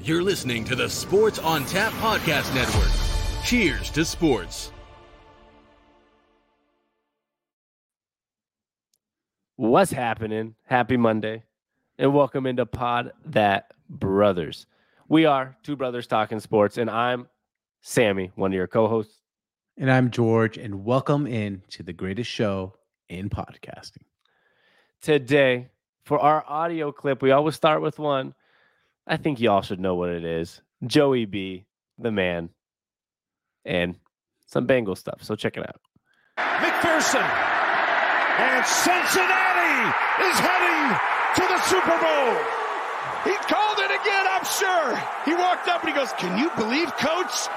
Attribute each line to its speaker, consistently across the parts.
Speaker 1: You're listening to the Sports on Tap Podcast Network. Cheers to sports.
Speaker 2: What's happening? Happy Monday, and welcome into Pod That Brothers. We are two brothers talking sports, and I'm Sammy, one of your co hosts.
Speaker 3: And I'm George, and welcome in to the greatest show in podcasting.
Speaker 2: Today, for our audio clip, we always start with one. I think y'all should know what it is. Joey B, the man, and some Bengal stuff. So check it out.
Speaker 4: McPherson and Cincinnati is heading to the Super Bowl. He called it again, I'm sure. He walked up and he goes, Can you believe, coach?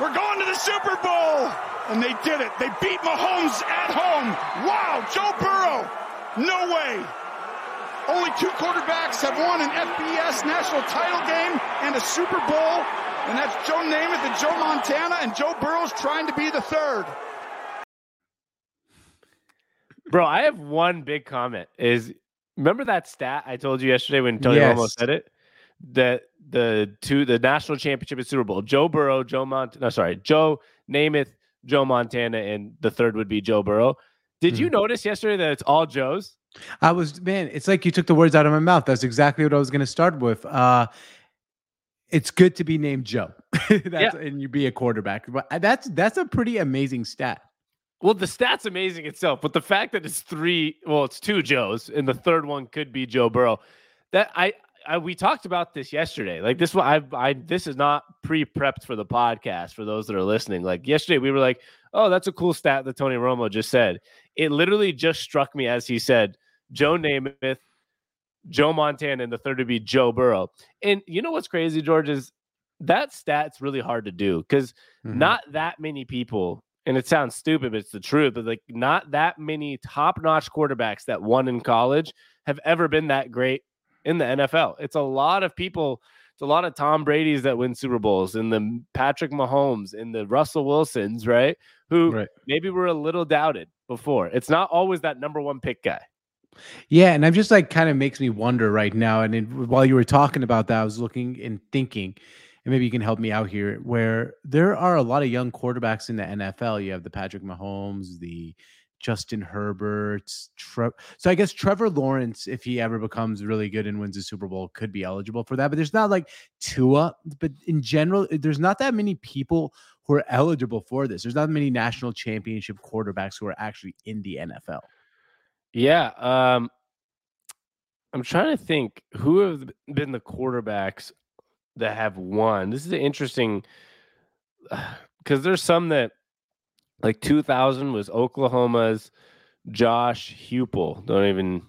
Speaker 4: We're going to the Super Bowl. And they did it. They beat Mahomes at home. Wow, Joe Burrow. No way. Only two quarterbacks have won an FBS national title game and a Super Bowl, and that's Joe Namath and Joe Montana, and Joe Burrow's trying to be the third.
Speaker 2: Bro, I have one big comment. Is remember that stat I told you yesterday when Tony
Speaker 3: Yes.
Speaker 2: Romo said it? That the two the national championship and Super Bowl, Joe Burrow, Joe Mont no sorry, Joe Namath, Joe Montana, and the third would be Joe Burrow. Did you notice yesterday that it's all Joes?
Speaker 3: I was man, it's like you took the words out of my mouth. That's exactly what I was going to start with. Uh it's good to be named Joe. that's, and you be a quarterback. But uh, that's that's a pretty amazing stat.
Speaker 2: Well, the stat's amazing itself, but the fact that it's three, well, it's two Joes, and the third one could be Joe Burrow. That I, I we talked about this yesterday. Like this one, I, I this is not pre-prepped for the podcast for those that are listening. Like yesterday, we were like, oh, that's a cool stat that Tony Romo just said. It literally just struck me as he said, Joe Namath, Joe Montana, and the third would be Joe Burrow. And you know what's crazy, George, is that stat's really hard to do because
Speaker 3: Mhm.
Speaker 2: not that many people and it sounds stupid but it's the truth but like not that many top-notch quarterbacks that won in college have ever been that great in the NFL it's a lot of people it's a lot of Tom Brady's that win Super Bowls and the Patrick Mahomes and the Russell Wilsons right who
Speaker 3: Right.
Speaker 2: maybe were a little doubted before it's not always that number 1 pick guy
Speaker 3: Yeah, and I'm just like kind of makes me wonder right now. And while you were talking about that, I was looking and thinking, and maybe you can help me out here, where there are a lot of young quarterbacks in the NFL. You have the Patrick Mahomes, the Justin Herbert, Tre- so I guess Trevor Lawrence, if he ever becomes really good and wins a Super Bowl, could be eligible for that. But there's not like Tua, but in general, there's not that many people who are eligible for this. There's not many national championship quarterbacks who are actually in the NFL.
Speaker 2: Yeah. Um, I'm trying to think who have been the quarterbacks that have won. This is interesting because there's some that like 2000 was Oklahoma's Josh Heupel. Don't even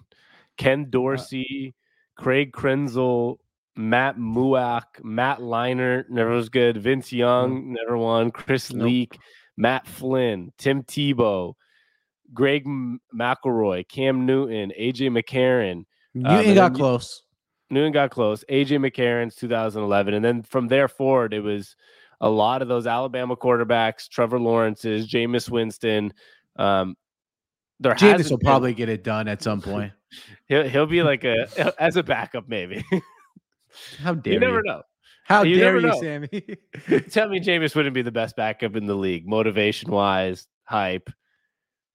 Speaker 2: Ken Dorsey, Craig Krenzel, Matt Mauck, Matt Leinart never was good. Vince Young never won. Chris
Speaker 3: Nope.
Speaker 2: Leak, Matt Flynn, Tim Tebow. Greg McElroy, Cam Newton, AJ McCarron.
Speaker 3: Newton
Speaker 2: Um,
Speaker 3: got close.
Speaker 2: Newton got close. AJ McCarron's 2011, and then from there forward, it was a lot of those Alabama quarterbacks, Trevor Lawrence's, Jameis Winston. Um, there
Speaker 3: Jameis will
Speaker 2: been-
Speaker 3: probably get it done at some point.
Speaker 2: he'll he'll be like a as a backup maybe.
Speaker 3: How dare
Speaker 2: you
Speaker 3: you?
Speaker 2: never know.
Speaker 3: How
Speaker 2: You
Speaker 3: dare you,
Speaker 2: know.
Speaker 3: Sammy?
Speaker 2: Tell me Jameis wouldn't be the best backup in the league, motivation wise, hype.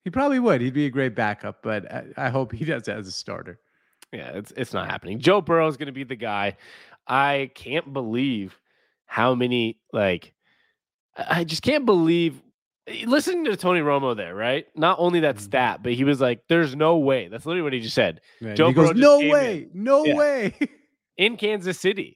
Speaker 3: he probably would. He'd be a great backup, but I, I hope he does it as a starter.
Speaker 2: Yeah, it's it's not happening. Joe Burrow is going to be the guy. I can't believe how many like I just can't believe eh, listening to Tony Romo there, right? Not only that
Speaker 3: Mhm.
Speaker 2: stat, but he was like, "There's no way." That's literally what he just said
Speaker 3: Right.
Speaker 2: Joe
Speaker 3: goes, no
Speaker 2: came in."
Speaker 3: way, no
Speaker 2: Yeah.
Speaker 3: way.
Speaker 2: in Kansas City.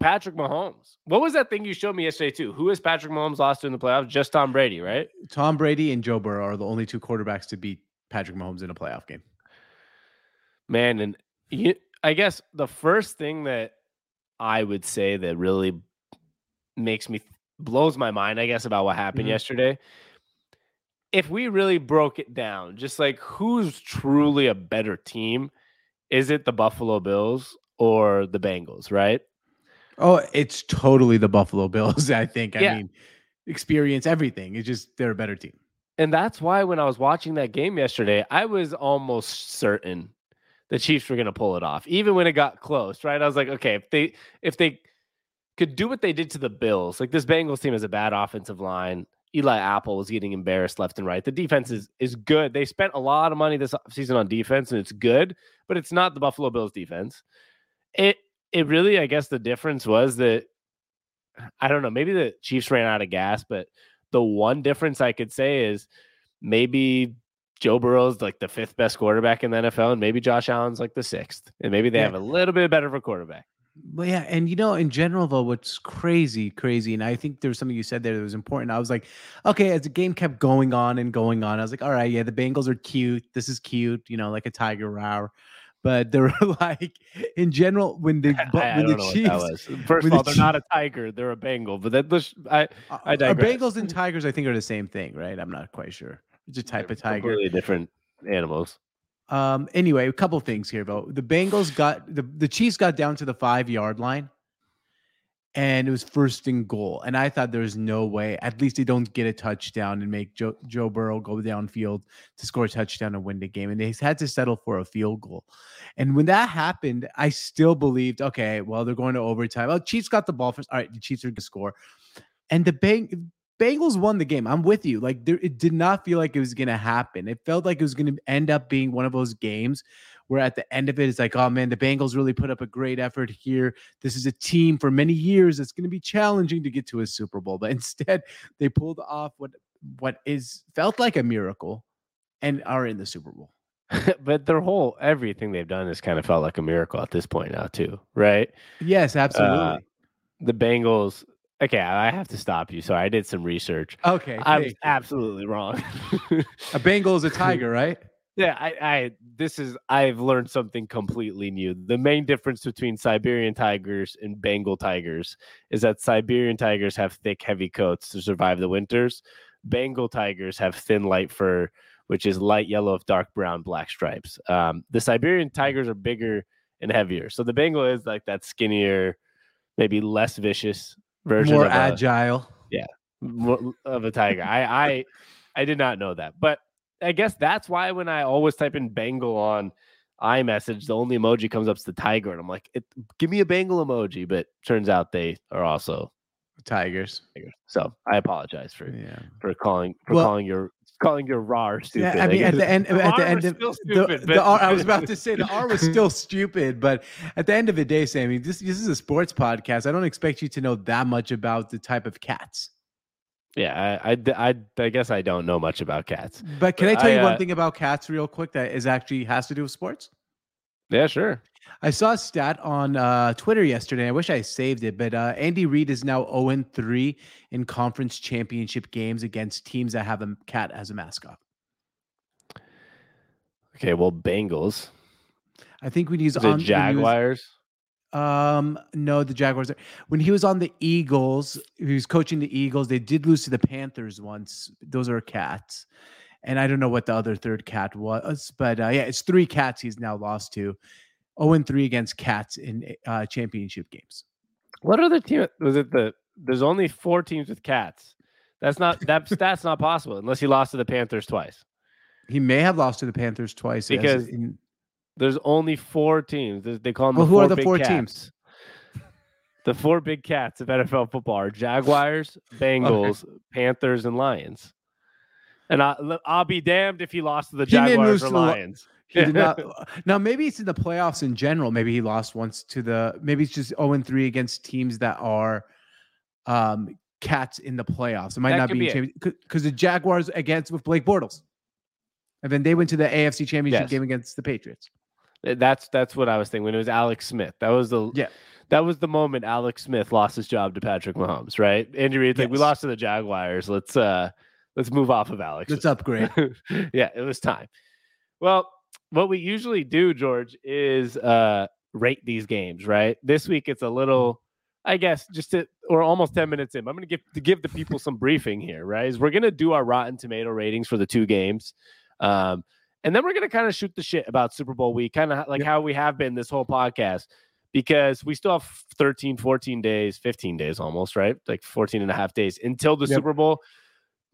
Speaker 2: Patrick Mahomes. What was that thing you showed me yesterday too? Who has Patrick Mahomes lost to in the playoffs? Just Tom Brady, right?
Speaker 3: Tom Brady and Joe Burrow are the only two quarterbacks to beat Patrick Mahomes in a playoff game.
Speaker 2: Man, and you, I guess the first thing that I would say that really makes me blows my mind, I guess, about what happened
Speaker 3: Mhm.
Speaker 2: yesterday. If we really broke it down, just like who's truly a better team, is it the Buffalo Bills or the Bengals, right?
Speaker 3: Oh, it's totally the Buffalo Bills. I think. I
Speaker 2: Yeah.
Speaker 3: mean, experience everything. It's just they're a better team.
Speaker 2: And that's why when I was watching that game yesterday, I was almost certain the Chiefs were going to pull it off, even when it got close. Right? I was like, okay, if they if they could do what they did to the Bills. Like this Bengals team has a bad offensive line. Eli Apple was getting embarrassed left and right. The defense is is good. They spent a lot of money this season on defense, and it's good, but it's not the Buffalo Bills defense. It it really, I guess, the difference was that I don't know. Maybe the Chiefs ran out of gas, but the one difference I could say is maybe Joe Burrow's like the fifth best quarterback in the NFL, and maybe Josh Allen's like the sixth, and maybe they yeah. have a little bit better of a quarterback.
Speaker 3: Well, yeah, and you know, in general, though, what's crazy, crazy, and I think there was something you said there that was important. I was like, okay, as the game kept going on and going on, I was like, all right, yeah, the Bengals are cute. This is cute, you know, like a tiger roar. But they were like, in general, when the when
Speaker 2: the Chiefs, first of all, the they're not a tiger; they're a Bengal. But that, I, I
Speaker 3: digress. Bengals and tigers, I think, are the same thing, right? I'm not quite sure. It's a type they're of tiger.
Speaker 2: Completely different animals.
Speaker 3: Um, anyway, a couple things here, though. The Bengals got the, the Chiefs got down to the five yard line and it was first and goal. And I thought there's no way, at least they don't get a touchdown and make Joe, Joe Burrow go downfield to score a touchdown and win the game. And they had to settle for a field goal. And when that happened, I still believed, okay, well, they're going to overtime. Oh, Chiefs got the ball first. All right, the Chiefs are going to score. And the Bang, Bengals won the game. I'm with you. Like there, it did not feel like it was going to happen. It felt like it was going to end up being one of those games where at the end of it, it's like, oh man, the Bengals really put up a great effort here. This is a team for many years. It's going to be challenging to get to a Super Bowl, but instead they pulled off what what is felt like a miracle and are in the Super Bowl.
Speaker 2: but their whole everything they've done has kind of felt like a miracle at this point now, too, right?
Speaker 3: Yes, absolutely. Uh,
Speaker 2: the Bengals Okay, I have to stop you. So I did some research.
Speaker 3: Okay,
Speaker 2: I was absolutely wrong.
Speaker 3: a Bengal is a tiger, right?
Speaker 2: Yeah, I, I this is I've learned something completely new. The main difference between Siberian tigers and Bengal tigers is that Siberian tigers have thick, heavy coats to survive the winters. Bengal tigers have thin, light fur, which is light yellow with dark brown, black stripes. Um, the Siberian tigers are bigger and heavier. So the Bengal is like that skinnier, maybe less vicious version
Speaker 3: more uh, agile.
Speaker 2: A, yeah, more of a tiger. I I I did not know that, but I guess that's why when I always type in Bengal on iMessage, the only emoji comes up is the tiger, and I'm like, give me a Bengal emoji. But turns out they are also
Speaker 3: tigers.
Speaker 2: So I apologize for yeah. for calling for well, calling your calling your RAR stupid.
Speaker 3: Yeah, I mean, I at the end, at the end of stupid, the, the R, I was about to say the R was still stupid, but at the end of the day, Sammy, this this is a sports podcast. I don't expect you to know that much about the type of cats.
Speaker 2: Yeah, I, I, I, I guess I don't know much about cats.
Speaker 3: But can I tell I, you one uh, thing about cats, real quick, that is actually has to do with sports?
Speaker 2: Yeah, sure.
Speaker 3: I saw a stat on uh, Twitter yesterday. I wish I saved it, but uh, Andy Reid is now 0 3 in conference championship games against teams that have a cat as a mascot.
Speaker 2: Okay, well, Bengals.
Speaker 3: I think when he's
Speaker 2: the on Jaguars.
Speaker 3: um, no, the Jaguars. Are, When he was on the Eagles, he was coaching the Eagles. They did lose to the Panthers once. Those are cats, and I don't know what the other third cat was, but uh, yeah, it's three cats he's now lost to. 0 3 against cats in uh, championship games.
Speaker 2: What other team was it? The there's only four teams with cats. That's not that that's not possible unless he lost to the Panthers twice.
Speaker 3: He may have lost to the Panthers twice
Speaker 2: because in, there's only four teams. They call them.
Speaker 3: Well,
Speaker 2: the
Speaker 3: who
Speaker 2: are
Speaker 3: the four
Speaker 2: cats.
Speaker 3: teams?
Speaker 2: The four big cats of NFL football are Jaguars, Bengals, okay. Panthers, and Lions. And I, will be damned if he lost to the Jaguars or Lions.
Speaker 3: He did not. now maybe it's in the playoffs in general. Maybe he lost once to the. Maybe it's just zero and three against teams that are, um, cats in the playoffs. It might that not be because the Jaguars against with Blake Bortles, and then they went to the AFC Championship yes. game against the Patriots.
Speaker 2: That's that's what I was thinking when it was Alex Smith. That was the
Speaker 3: yeah.
Speaker 2: That was the moment Alex Smith lost his job to Patrick Mahomes, right? Andrew Reid's yes. like, we lost to the Jaguars. Let's uh let's move off of Alex.
Speaker 3: Let's upgrade.
Speaker 2: yeah, it was time. Well, what we usually do, George, is uh rate these games, right? This week it's a little, I guess, just to or almost 10 minutes in. I'm gonna give to give the people some briefing here, right? Is we're gonna do our Rotten Tomato ratings for the two games. Um, and then we're gonna kind of shoot the shit about Super Bowl week, kind of like how we have been this whole podcast, because we still have 13, 14 days, 15 days almost, right? Like 14 and a half days until the yep. Super Bowl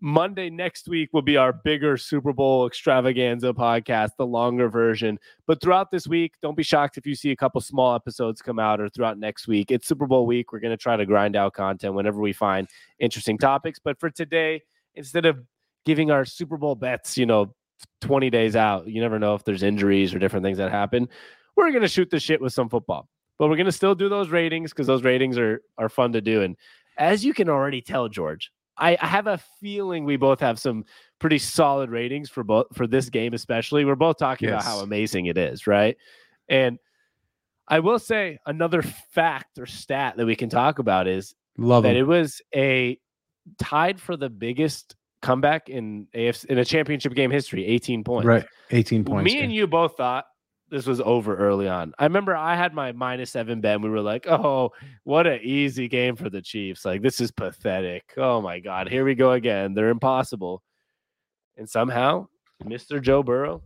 Speaker 2: Monday next week will be our bigger Super Bowl extravaganza podcast, the longer version. But throughout this week, don't be shocked if you see a couple small episodes come out or throughout next week. It's Super Bowl week. We're going to try to grind out content whenever we find interesting topics. But for today, instead of giving our Super Bowl bets, you know, 20 days out, you never know if there's injuries or different things that happen. We're going to shoot the shit with some football. But we're going to still do those ratings because those ratings are are fun to do. And as you can already tell, George, I, I have a feeling we both have some pretty solid ratings for both for this game, especially. We're both talking yes. about how amazing it is, right? And I will say another fact or stat that we can talk about is
Speaker 3: Love
Speaker 2: that it was a tied for the biggest comeback in AFC in a championship game history, 18 points.
Speaker 3: Right. 18 points.
Speaker 2: Me yeah. and you both thought this was over early on. I remember I had my minus seven bet. We were like, oh, what an easy game for the Chiefs. Like, this is pathetic. Oh my God. Here we go again. They're impossible. And somehow, Mr. Joe Burrow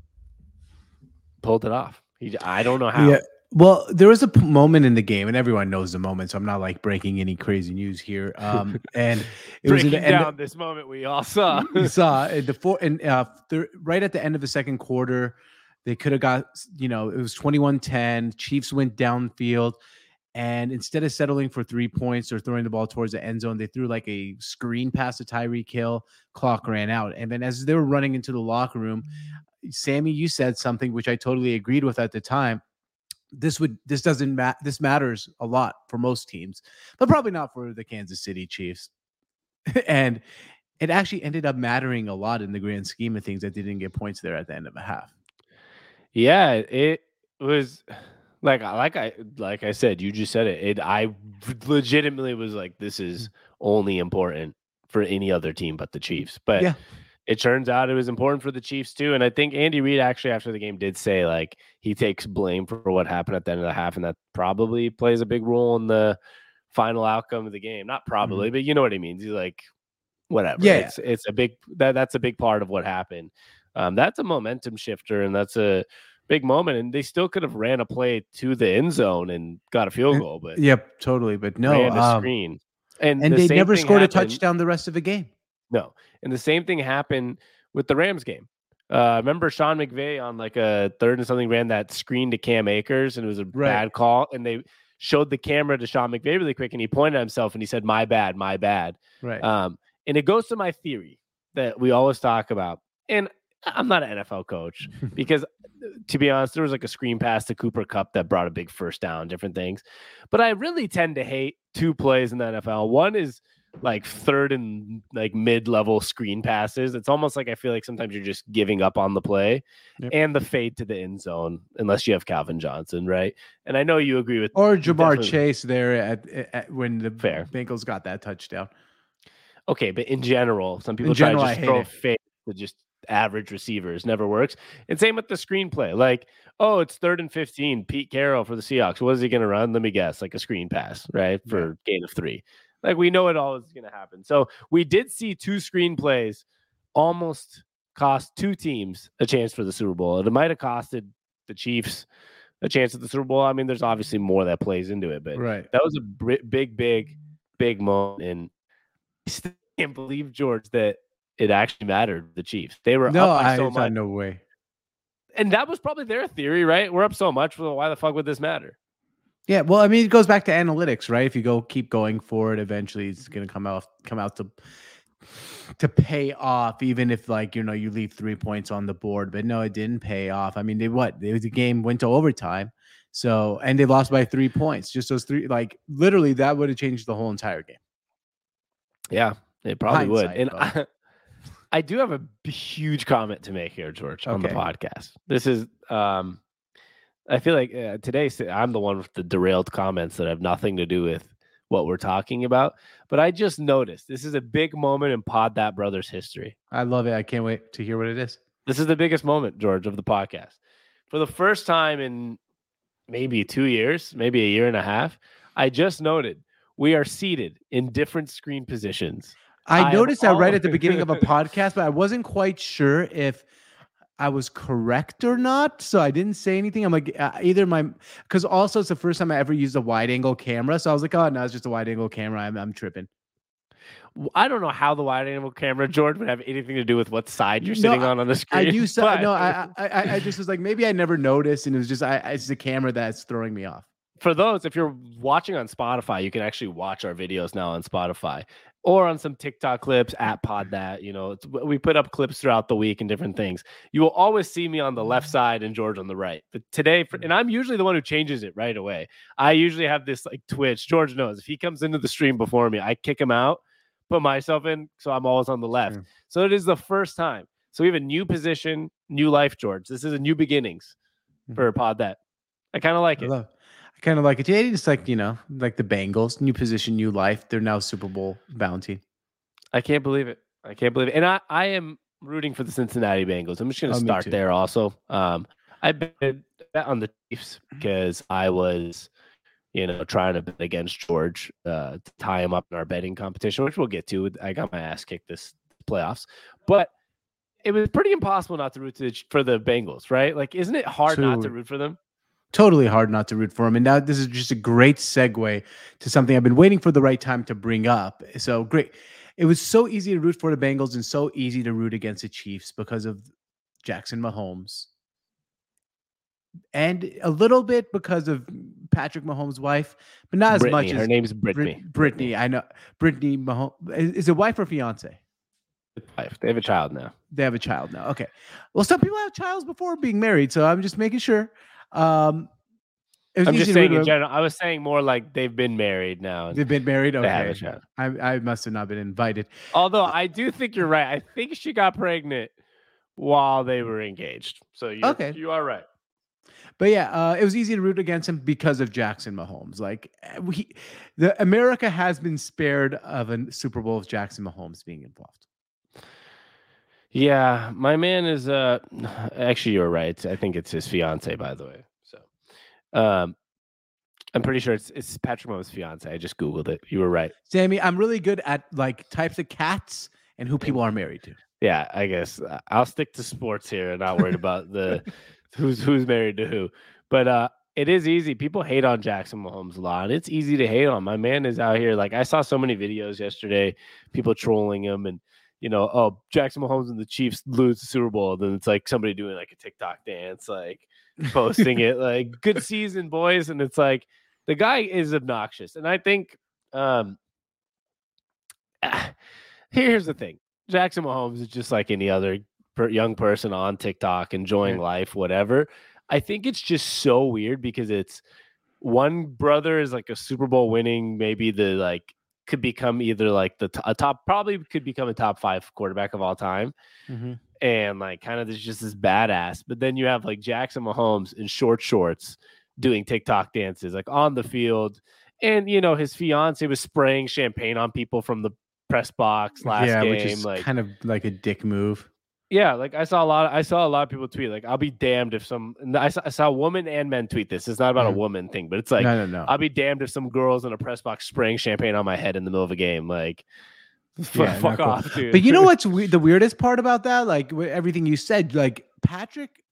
Speaker 2: pulled it off. He, I don't know how.
Speaker 3: Yeah. Well, there was a p- moment in the game, and everyone knows the moment, so I'm not like breaking any crazy news here. Um, and
Speaker 2: it breaking was down this moment we all saw.
Speaker 3: we saw the four and uh, th- right at the end of the second quarter, they could have got, you know, it was 21 10. Chiefs went downfield. And instead of settling for three points or throwing the ball towards the end zone, they threw like a screen pass to Tyreek Hill. Clock ran out. And then as they were running into the locker room, Sammy, you said something which I totally agreed with at the time. This would this doesn't matter. This matters a lot for most teams, but probably not for the Kansas City Chiefs. and it actually ended up mattering a lot in the grand scheme of things that they didn't get points there at the end of a half.
Speaker 2: Yeah, it was like I like I like I said, you just said it. It I legitimately was like, this is only important for any other team but the Chiefs. But yeah. it turns out it was important for the Chiefs too. And I think Andy Reid actually after the game did say like he takes blame for what happened at the end of the half, and that probably plays a big role in the final outcome of the game. Not probably, mm-hmm. but you know what he means. He's like, whatever.
Speaker 3: Yeah,
Speaker 2: it's, it's a big that that's a big part of what happened um, that's a momentum shifter and that's a big moment. And they still could have ran a play to the end zone and got a field goal. But
Speaker 3: yep, totally. But no, ran
Speaker 2: um, screen.
Speaker 3: And, and the they never scored happened, a touchdown the rest of the game.
Speaker 2: No, and the same thing happened with the Rams game. Uh, remember Sean McVay on like a third and something ran that screen to Cam Akers and it was a right. bad call. And they showed the camera to Sean McVay really quick and he pointed at himself and he said, My bad, my bad.
Speaker 3: Right.
Speaker 2: Um, and it goes to my theory that we always talk about. And I'm not an NFL coach because, to be honest, there was like a screen pass to Cooper Kupp that brought a big first down, different things. But I really tend to hate two plays in the NFL. One is like third and like mid level screen passes. It's almost like I feel like sometimes you're just giving up on the play yep. and the fade to the end zone, unless you have Calvin Johnson, right? And I know you agree with
Speaker 3: or Ja'Marr Chase there at, at, when the Fair. Bengals got that touchdown.
Speaker 2: Okay, but in general, some people in try general, to just throw fade to just average receivers never works. And same with the screenplay. Like, oh, it's third and 15. Pete Carroll for the Seahawks. What is he going to run? Let me guess, like a screen pass, right? For yeah. gain of three. Like, we know it all is going to happen. So we did see two screenplays almost cost two teams a chance for the Super Bowl. It might have costed the Chiefs a chance at the Super Bowl. I mean, there's obviously more that plays into it, but
Speaker 3: right.
Speaker 2: that was a big, big, big moment. And I still can't believe, George, that it actually mattered. The Chiefs, they were
Speaker 3: no,
Speaker 2: up
Speaker 3: by
Speaker 2: so much.
Speaker 3: No way.
Speaker 2: And that was probably their theory, right? We're up so much. Well, why the fuck would this matter?
Speaker 3: Yeah, well, I mean, it goes back to analytics, right? If you go keep going for it, eventually it's going to come out come out to to pay off, even if like you know you leave three points on the board. But no, it didn't pay off. I mean, they what? It was the game went to overtime, so and they lost by three points. Just those three, like literally, that would have changed the whole entire game.
Speaker 2: Yeah, it probably Hindsight, would. And I, I do have a huge comment to make here, George, on the podcast. This is, um, I feel like uh, today I'm the one with the derailed comments that have nothing to do with what we're talking about. But I just noticed this is a big moment in Pod That Brothers history.
Speaker 3: I love it. I can't wait to hear what it is.
Speaker 2: This is the biggest moment, George, of the podcast. For the first time in maybe two years, maybe a year and a half, I just noted we are seated in different screen positions
Speaker 3: I, noticed that right at the beginning of a podcast, but I wasn't quite sure if I was correct or not. So I didn't say anything. I'm like, uh, either my, because also it's the first time I ever used a wide angle camera. So I was like, oh, no, it's just a wide angle camera. I'm, I'm tripping.
Speaker 2: I don't know how the wide angle camera, George, would have anything to do with what side you're
Speaker 3: No,
Speaker 2: sitting on on the screen.
Speaker 3: I do so,
Speaker 2: but
Speaker 3: no, I, I I I just was like maybe I never noticed, and it was just I it's the camera that's throwing me off.
Speaker 2: for those, if you're watching on Spotify, you can actually watch our videos now on Spotify or on some TikTok clips at Pod That. You know, it's, we put up clips throughout the week and different things. You will always see me on the left side and George on the right. But today, for, and I'm usually the one who changes it right away. I usually have this like twitch. George knows if he comes into the stream before me, I kick him out, put myself in, so I'm always on the left.
Speaker 3: Sure.
Speaker 2: So it is the first time. So we have a new position, new life, George. This is a new beginnings
Speaker 3: Mhm.
Speaker 2: for Pod That. I kind of like
Speaker 3: I
Speaker 2: it.
Speaker 3: love. I kind of like it. Yeah, it's like you know, like the Bengals, new position, new life. They're now Super Bowl bounty.
Speaker 2: I can't believe it. I can't believe it. And I, I am rooting for the Cincinnati Bengals. I'm just going
Speaker 3: Oh,
Speaker 2: to
Speaker 3: me
Speaker 2: start there also. Um, I bet, bet on the Chiefs because I was, you know, trying to bet against George uh, to tie him up in our betting competition, which we'll get to. I got my ass kicked this playoffs, but it was pretty impossible not to root to the, for the Bengals, right? Like, isn't it hard not to root for them?
Speaker 3: Totally hard not to root for him. And now this is just a great segue to something I've been waiting for the right time to bring up. So great. It was so easy to root for the Bengals and so easy to root against the Chiefs because of Jackson Mahomes. And a little bit because of Patrick Mahomes' wife, but not as
Speaker 2: Brittany.
Speaker 3: much
Speaker 2: Her
Speaker 3: as
Speaker 2: name's
Speaker 3: Brit-
Speaker 2: Brittany.
Speaker 3: Brittany. I know Brittany Mahomes is, is it wife or fiance?
Speaker 2: Wife. They have a child now.
Speaker 3: They have a child now. Okay. Well, some people have childs before being married, so I'm just making sure. Um, it was
Speaker 2: I'm just saying in general. I was saying more like they've been married now.
Speaker 3: They've been married.
Speaker 2: They have a
Speaker 3: Okay. I, I must have not been invited.
Speaker 2: Although I do think you're right. I think she got pregnant while they were engaged. So you
Speaker 3: Okay.
Speaker 2: you are right.
Speaker 3: But yeah, uh, it was easy to root against him because of Jackson Mahomes. Like uh, we, the America has been spared of a Super Bowl with Jackson Mahomes being involved.
Speaker 2: Yeah, my man is uh actually you're right. I think it's his fiance, by the way. So um I'm pretty sure it's it's Patrick Mahomes' fiance. I just googled it. You were right.
Speaker 3: Sammy, I'm really good at like types of cats and who people are married to.
Speaker 2: Yeah, I guess uh, I'll stick to sports here and not worried about the who's who's married to who. But uh it is easy. People hate on Jackson Mahomes a lot. It's easy to hate on. My man is out here. Like I saw so many videos yesterday, people trolling him and you know, oh, Jackson Mahomes and the Chiefs lose the Super Bowl. Then it's like somebody doing like a TikTok dance, like posting it, like good season, boys. And it's like the guy is obnoxious. And I think um here's the thing. Jackson Mahomes is just like any other per- young person on TikTok, enjoying
Speaker 3: Yeah.
Speaker 2: life, whatever. I think it's just so weird because it's one brother is like a Super Bowl winning, maybe the like could become either like the t- top, probably could become a top five quarterback of all time, mm-hmm. and like kind of this just this badass. But then you have like Jackson Mahomes in short shorts doing TikTok dances like on the field, and you know his fiance was spraying champagne on people from the press box last
Speaker 3: yeah,
Speaker 2: game,
Speaker 3: which is
Speaker 2: like
Speaker 3: kind of like a dick move.
Speaker 2: Yeah, like I saw a lot. Of, I saw a lot of people tweet like, "I'll be damned if some." I saw, I saw women and men tweet this. It's not about a mm. woman thing, but it's like,
Speaker 3: no, no, no.
Speaker 2: "I'll be damned if some girls in a press box spraying champagne on my head in the middle of a game." Like,
Speaker 3: Yeah,
Speaker 2: fuck
Speaker 3: cool.
Speaker 2: off, dude.
Speaker 3: But you know what's we- the weirdest part about that? Like everything you said, like Patrick.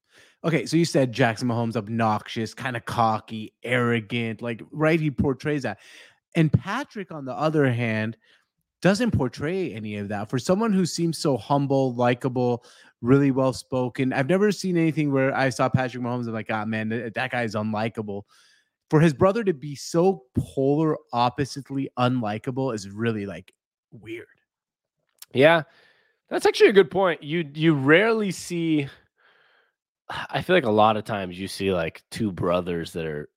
Speaker 3: Okay, so you said Jackson Mahomes obnoxious, kind of cocky, arrogant, like right? He portrays that. And Patrick, on the other hand, doesn't portray any of that. For someone who seems so humble, likable, really well spoken, I've never seen anything where I saw Patrick Mahomes. I'm like, ah, man, that, that guy is unlikable. For his brother to be so polar oppositely unlikable is really like weird.
Speaker 2: Yeah, that's actually a good point. You you rarely see. I feel like a lot of times you see like two brothers that are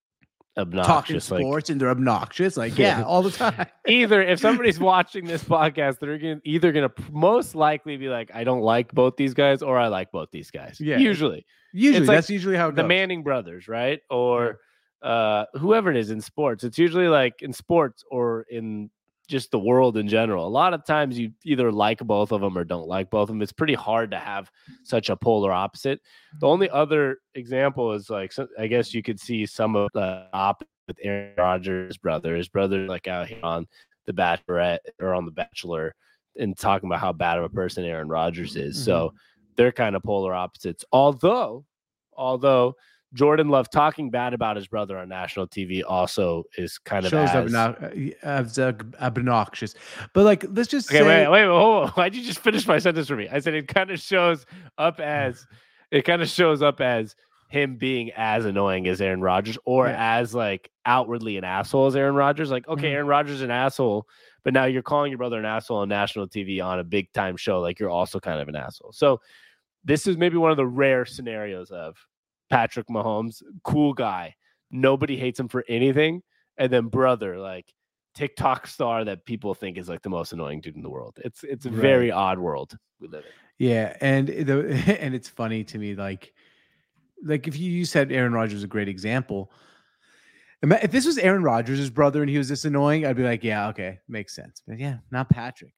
Speaker 3: talking
Speaker 2: obnoxious. Like
Speaker 3: sports and they're obnoxious. Like, yeah, all the time.
Speaker 2: either if somebody's watching this podcast, they're gonna, either going to most likely be like, I don't like both these guys, or I like both these guys.
Speaker 3: Yeah.
Speaker 2: Usually,
Speaker 3: Usually,
Speaker 2: like
Speaker 3: that's usually how it
Speaker 2: the
Speaker 3: goes.
Speaker 2: Manning brothers, right? Or uh, whoever it is in sports. It's usually like in sports or in just the world in general. A lot of times you either like both of them or don't like both of them. It's pretty hard to have such a polar opposite. The only other example is like so- I guess you could see some of the opposite with Aaron Rodgers' brother. His brother like out here on the Bachelorette or on the Bachelor and talking about how bad of a person Aaron Rodgers is. So mm-hmm. they're kind of polar opposites. Although, although Jordan Love talking bad about his brother on national TV also is kind of
Speaker 3: shows
Speaker 2: as,
Speaker 3: obnox- as uh, obnoxious. But like, let's just
Speaker 2: Okay,
Speaker 3: say,
Speaker 2: wait, wait, hold on. Why'd you just finish my sentence for me? I said it kind of shows up as it kind of shows up as him being as annoying as Aaron Rodgers or
Speaker 3: Yeah.
Speaker 2: as like outwardly an asshole as Aaron Rodgers. Like, okay,
Speaker 3: Mhm.
Speaker 2: Aaron Rodgers is an asshole, but now you're calling your brother an asshole on national TV on a big time show. Like you're also kind of an asshole. So this is maybe one of the rare scenarios of Patrick Mahomes, cool guy. Nobody hates him for anything. And then brother, like TikTok star that people think is like the most annoying dude in the world. It's it's a
Speaker 3: Right.
Speaker 2: very odd world we live in.
Speaker 3: yeah, and the and it's funny to me, like, like if you, you said Aaron Rodgers is a great example. If this was Aaron Rodgers' brother and he was this annoying, I'd be like, yeah, okay, makes sense. But yeah, not Patrick.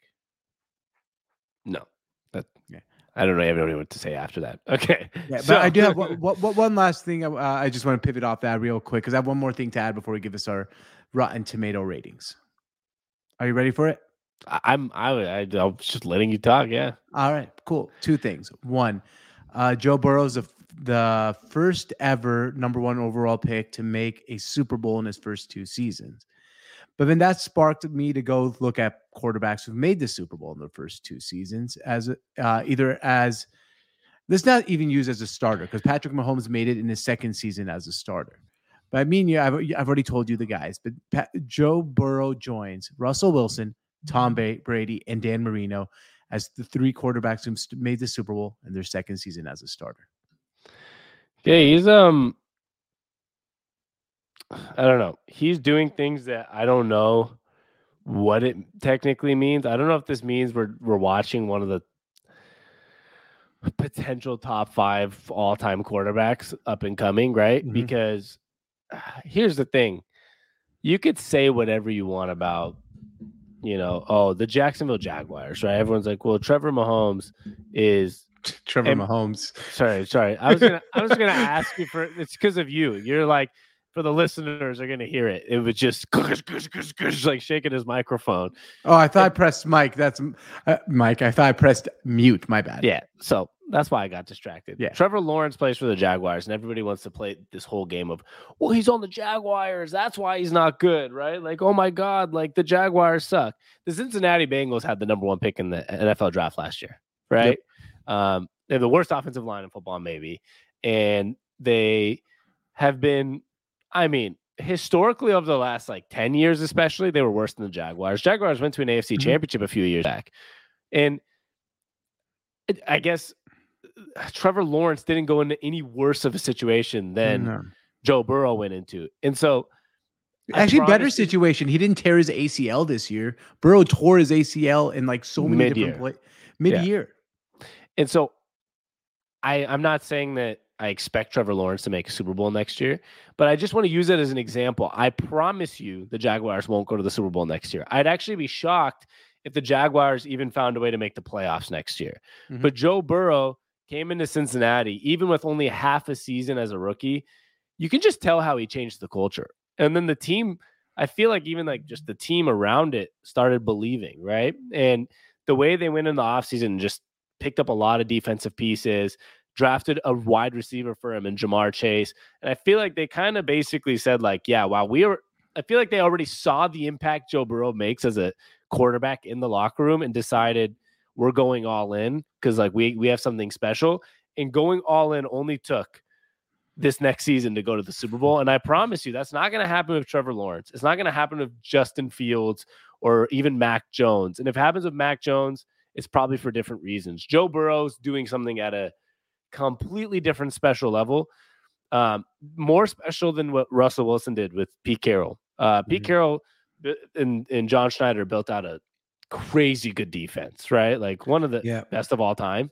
Speaker 2: No, that
Speaker 3: Yeah.
Speaker 2: I don't know. I don't know what to say after that. Okay,
Speaker 3: Yeah, but
Speaker 2: So-
Speaker 3: I do have one, one- last thing. Uh, I just want to pivot off that real quick because I have one more thing to add before we give us our Rotten Tomato ratings. Are you ready for it?
Speaker 2: I'm I, I I'm just letting you talk. Yeah,
Speaker 3: All right, cool. Two things. One, uh, Joe Burrow's the, the first ever number one overall pick to make a Super Bowl in his first two seasons. But then that sparked me to go look at quarterbacks who've made the Super Bowl in the first two seasons as uh, either as let's not even use as a starter because Patrick Mahomes made it in his second season as a starter. But I mean, yeah, I've, I've already told you the guys. But Pat, Joe Burrow joins Russell Wilson, Tom Brady, and Dan Marino as the three quarterbacks who made the Super Bowl in their second season as a starter.
Speaker 2: yeah. He's um, I don't know. He's doing things that I don't know what it technically means. I don't know if this means we're we're watching one of the potential top five all time quarterbacks up and coming, right?
Speaker 3: Mhm.
Speaker 2: Because ah, here's the thing you could say whatever you want about, you know, oh, the Jacksonville Jaguars, right? Everyone's like, well, Trevor Mahomes is
Speaker 3: Trevor
Speaker 2: And-
Speaker 3: Mahomes.
Speaker 2: sorry, sorry. I was gonna I was gonna ask you for it's because of you. You're like for the listeners are gonna hear it. It was just like shaking his microphone.
Speaker 3: Oh, I thought I pressed Mike. That's uh, Mike. I thought I pressed mute. My bad.
Speaker 2: Yeah, so that's why I got distracted.
Speaker 3: Yeah.
Speaker 2: Trevor Lawrence plays for the Jaguars, and everybody wants to play this whole game of, well, he's on the Jaguars. That's why he's not good, right? Like, oh my God, like the Jaguars suck. The Cincinnati Bengals had the number one pick in the NFL draft last year, right? Um, they're the worst offensive line in football, maybe, and they have been, I mean, historically over the last like 10 years, especially, they were worse than the Jaguars. Jaguars went to an AFC
Speaker 3: Mhm.
Speaker 2: championship a few years back. And I guess Trevor Lawrence didn't go into any worse of a situation than
Speaker 3: No.
Speaker 2: Joe Burrow went into. And so
Speaker 3: Actually, better situation. He didn't tear his ACL this year. Burrow tore his ACL in like so many
Speaker 2: Mid-year.
Speaker 3: different play mid year.
Speaker 2: and so I I'm not saying that I expect Trevor Lawrence to make a Super Bowl next year, but I just want to use it as an example. I promise you the Jaguars won't go to the Super Bowl next year. I'd actually be shocked if the Jaguars even found a way to make the playoffs next year.
Speaker 3: Mhm.
Speaker 2: But Joe Burrow came into Cincinnati even with only half a season as a rookie. You can just tell how he changed the culture. And then the team, I feel like even like just the team around it started believing, right? And the way they went in the offseason just picked up a lot of defensive pieces, drafted a wide receiver for him in Ja'Marr Chase. And I feel like they kind of basically said, like, yeah, wow, we are. I feel like they already saw the impact Joe Burrow makes as a quarterback in the locker room and decided we're going all in because like we we have something special. And going all in only took this next season to go to the Super Bowl. And I promise you, that's not going to happen with Trevor Lawrence. It's not going to happen with Justin Fields or even Mac Jones. And if it happens with Mac Jones, it's probably for different reasons. Joe Burrow's doing something at a completely different special level, um, more special than what Russell Wilson did with Pete Carroll. Uh, Pete
Speaker 3: Mhm.
Speaker 2: Carroll and, and John Schneider built out a crazy good defense, right? Like one of the
Speaker 3: Yeah.
Speaker 2: best of all time.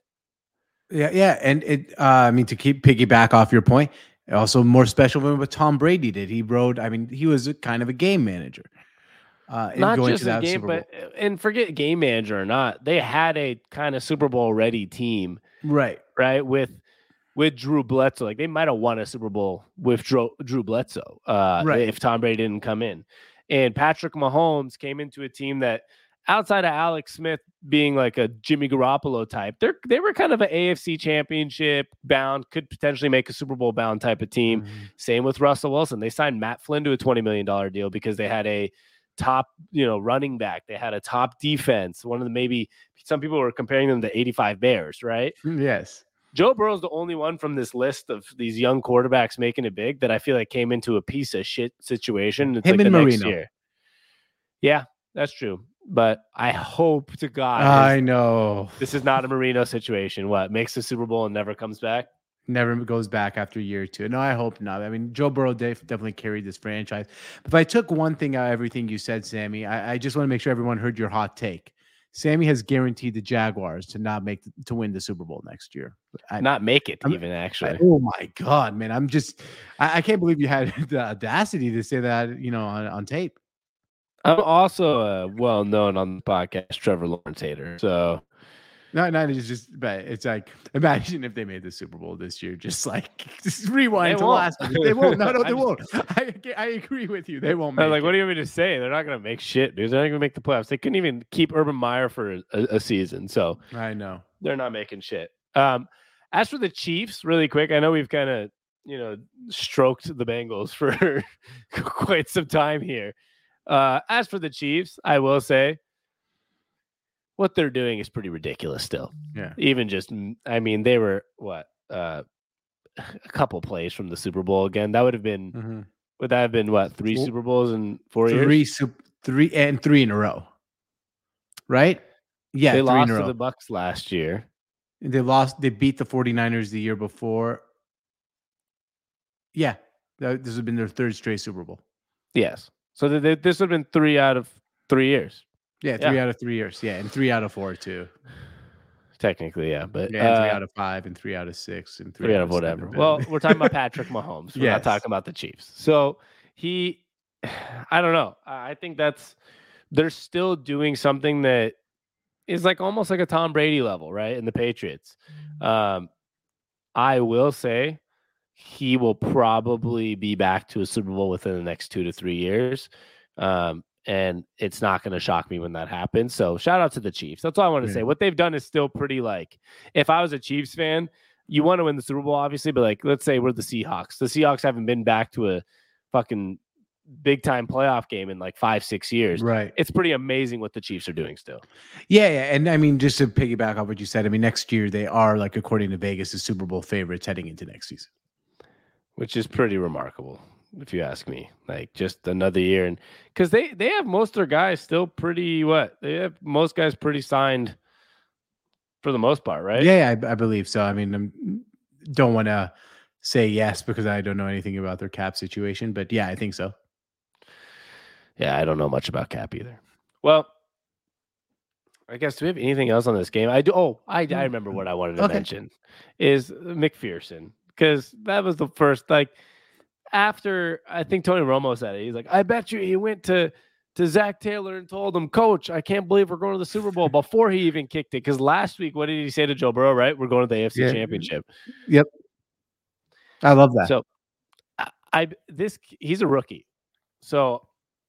Speaker 3: Yeah, yeah, and it. Uh, I mean, to keep piggyback off your point, also more special than what Tom Brady did. He rode. I mean, he was a kind of a game manager. Uh,
Speaker 2: not just
Speaker 3: to
Speaker 2: a game, but uh, and forget game manager or not, they had a kind of Super Bowl ready team,
Speaker 3: right.
Speaker 2: right? With with Drew Bledsoe, like they might have won a Super Bowl with Drew, Drew Bledsoe, uh,
Speaker 3: Right.
Speaker 2: if Tom Brady didn't come in. And Patrick Mahomes came into a team that outside of Alex Smith being like a Jimmy Garoppolo type, they're they were kind of an AFC championship bound, could potentially make a Super Bowl bound type of team.
Speaker 3: Mm-hmm.
Speaker 2: Same with Russell Wilson. They signed Matt Flynn to a $20 million deal because they had a top, you know, running back. They had a top defense. One of the maybe some people were comparing them to 85 Bears, right?
Speaker 3: Mm, yes.
Speaker 2: Joe Burrow's the only one from this list of these young quarterbacks making it big that I feel like came into a piece of shit situation. It's
Speaker 3: Him
Speaker 2: like
Speaker 3: and
Speaker 2: the next
Speaker 3: Marino.
Speaker 2: year. Yeah, that's true. But I hope to God
Speaker 3: I know.
Speaker 2: this is not a Marino situation. What makes the Super Bowl and never comes back?
Speaker 3: Never goes back after a year or two. No, I hope not. I mean, Joe Burrow def- definitely carried this franchise. If I took one thing out of everything you said, Sammy, I, I just want to make sure everyone heard your hot take. Sammy has guaranteed the Jaguars to not make to win the Super Bowl next year. I,
Speaker 2: Not make it
Speaker 3: I'm-
Speaker 2: even
Speaker 3: I-
Speaker 2: actually.
Speaker 3: oh my god, man! I'm just I, I can't believe you had the audacity to say that. You know, on, on tape.
Speaker 2: I'm also uh, well known on the podcast, Trevor Lawrence hater. So
Speaker 3: No, no, it's just, but it's like, imagine if they made the Super Bowl this year, just like, just rewind
Speaker 2: They
Speaker 3: to
Speaker 2: won't.
Speaker 3: last year. They won't. No, no, they won't. I, I agree with you. They won't make
Speaker 2: like,
Speaker 3: it.
Speaker 2: what do you want me to say? They're not going to make shit, dude. They're not going to make the playoffs. They couldn't even keep Urban Meyer for a, a season. So
Speaker 3: I know.
Speaker 2: they're not making shit. Um, as for the Chiefs, really quick, I know we've kind of you know stroked the Bengals for quite some time here. Uh, as for the Chiefs, I will say what they're doing is pretty ridiculous. Still,
Speaker 3: Yeah.
Speaker 2: even just I mean they were what uh, a couple plays from the Super Bowl again. That would have been
Speaker 3: Mhm.
Speaker 2: would that have been what three Super Bowls in four
Speaker 3: Three,
Speaker 2: years?
Speaker 3: sup- three, and three in a row. Right? Yeah.
Speaker 2: they lost to the Bucs last year.
Speaker 3: They lost. They beat the 49ers the year before. Yeah. This has been their third straight Super Bowl.
Speaker 2: Yes, so th- th- this would have been three out of three years.
Speaker 3: Yeah. Three
Speaker 2: Yeah.
Speaker 3: out of three years. Yeah. And three out of four, too.
Speaker 2: Technically, yeah, but
Speaker 3: Yeah. and three
Speaker 2: uh,
Speaker 3: out of five, and three out of six, and three,
Speaker 2: three
Speaker 3: out
Speaker 2: out of whatever. Well, we're talking about Patrick Mahomes. We're
Speaker 3: Yes.
Speaker 2: not talking about the Chiefs. So he, I don't know. I I think that's they're still doing something that is like almost like a Tom Brady level, right? In the Patriots. Um, I will say he will probably be back to a Super Bowl within the next two to three years. Um, and it's not going to shock me when that happens. So shout out to the Chiefs. That's all I want to
Speaker 3: Yeah.
Speaker 2: say. What they've done is still pretty like if I was a Chiefs fan, you want to win the Super Bowl, obviously, but like let's say we're the Seahawks. The Seahawks haven't been back to a fucking big time playoff game in like five, six years.
Speaker 3: right.
Speaker 2: It's pretty amazing what the Chiefs are doing still.
Speaker 3: Yeah, yeah, and I mean, just to piggyback off what you said, I mean, next year they are like, according to Vegas, the Super Bowl favorites heading into next season.
Speaker 2: which is pretty remarkable if you ask me. Like just another year, and because they they have most of their guys still pretty what they have most guys pretty signed for the most part, right?
Speaker 3: Yeah, I, I believe so. I mean, I don't want to say yes because I don't know anything about their cap situation, but yeah, I think so.
Speaker 2: Yeah, I don't know much about Cap either. Well, I guess do we have anything else on this game? I do. Oh, I, I mm, remember what I wanted to
Speaker 3: Okay.
Speaker 2: mention is McPherson because that was the first like after I think Tony Romo said it. He's like, I bet you he went to to Zac Taylor and told him, Coach, I can't believe we're going to the Super Bowl before he even kicked it. Because last week, what did he say to Joe Burrow? Right, we're going to the AFC
Speaker 3: Yeah.
Speaker 2: Championship.
Speaker 3: Yep, I love that.
Speaker 2: So I, I this he's a rookie. So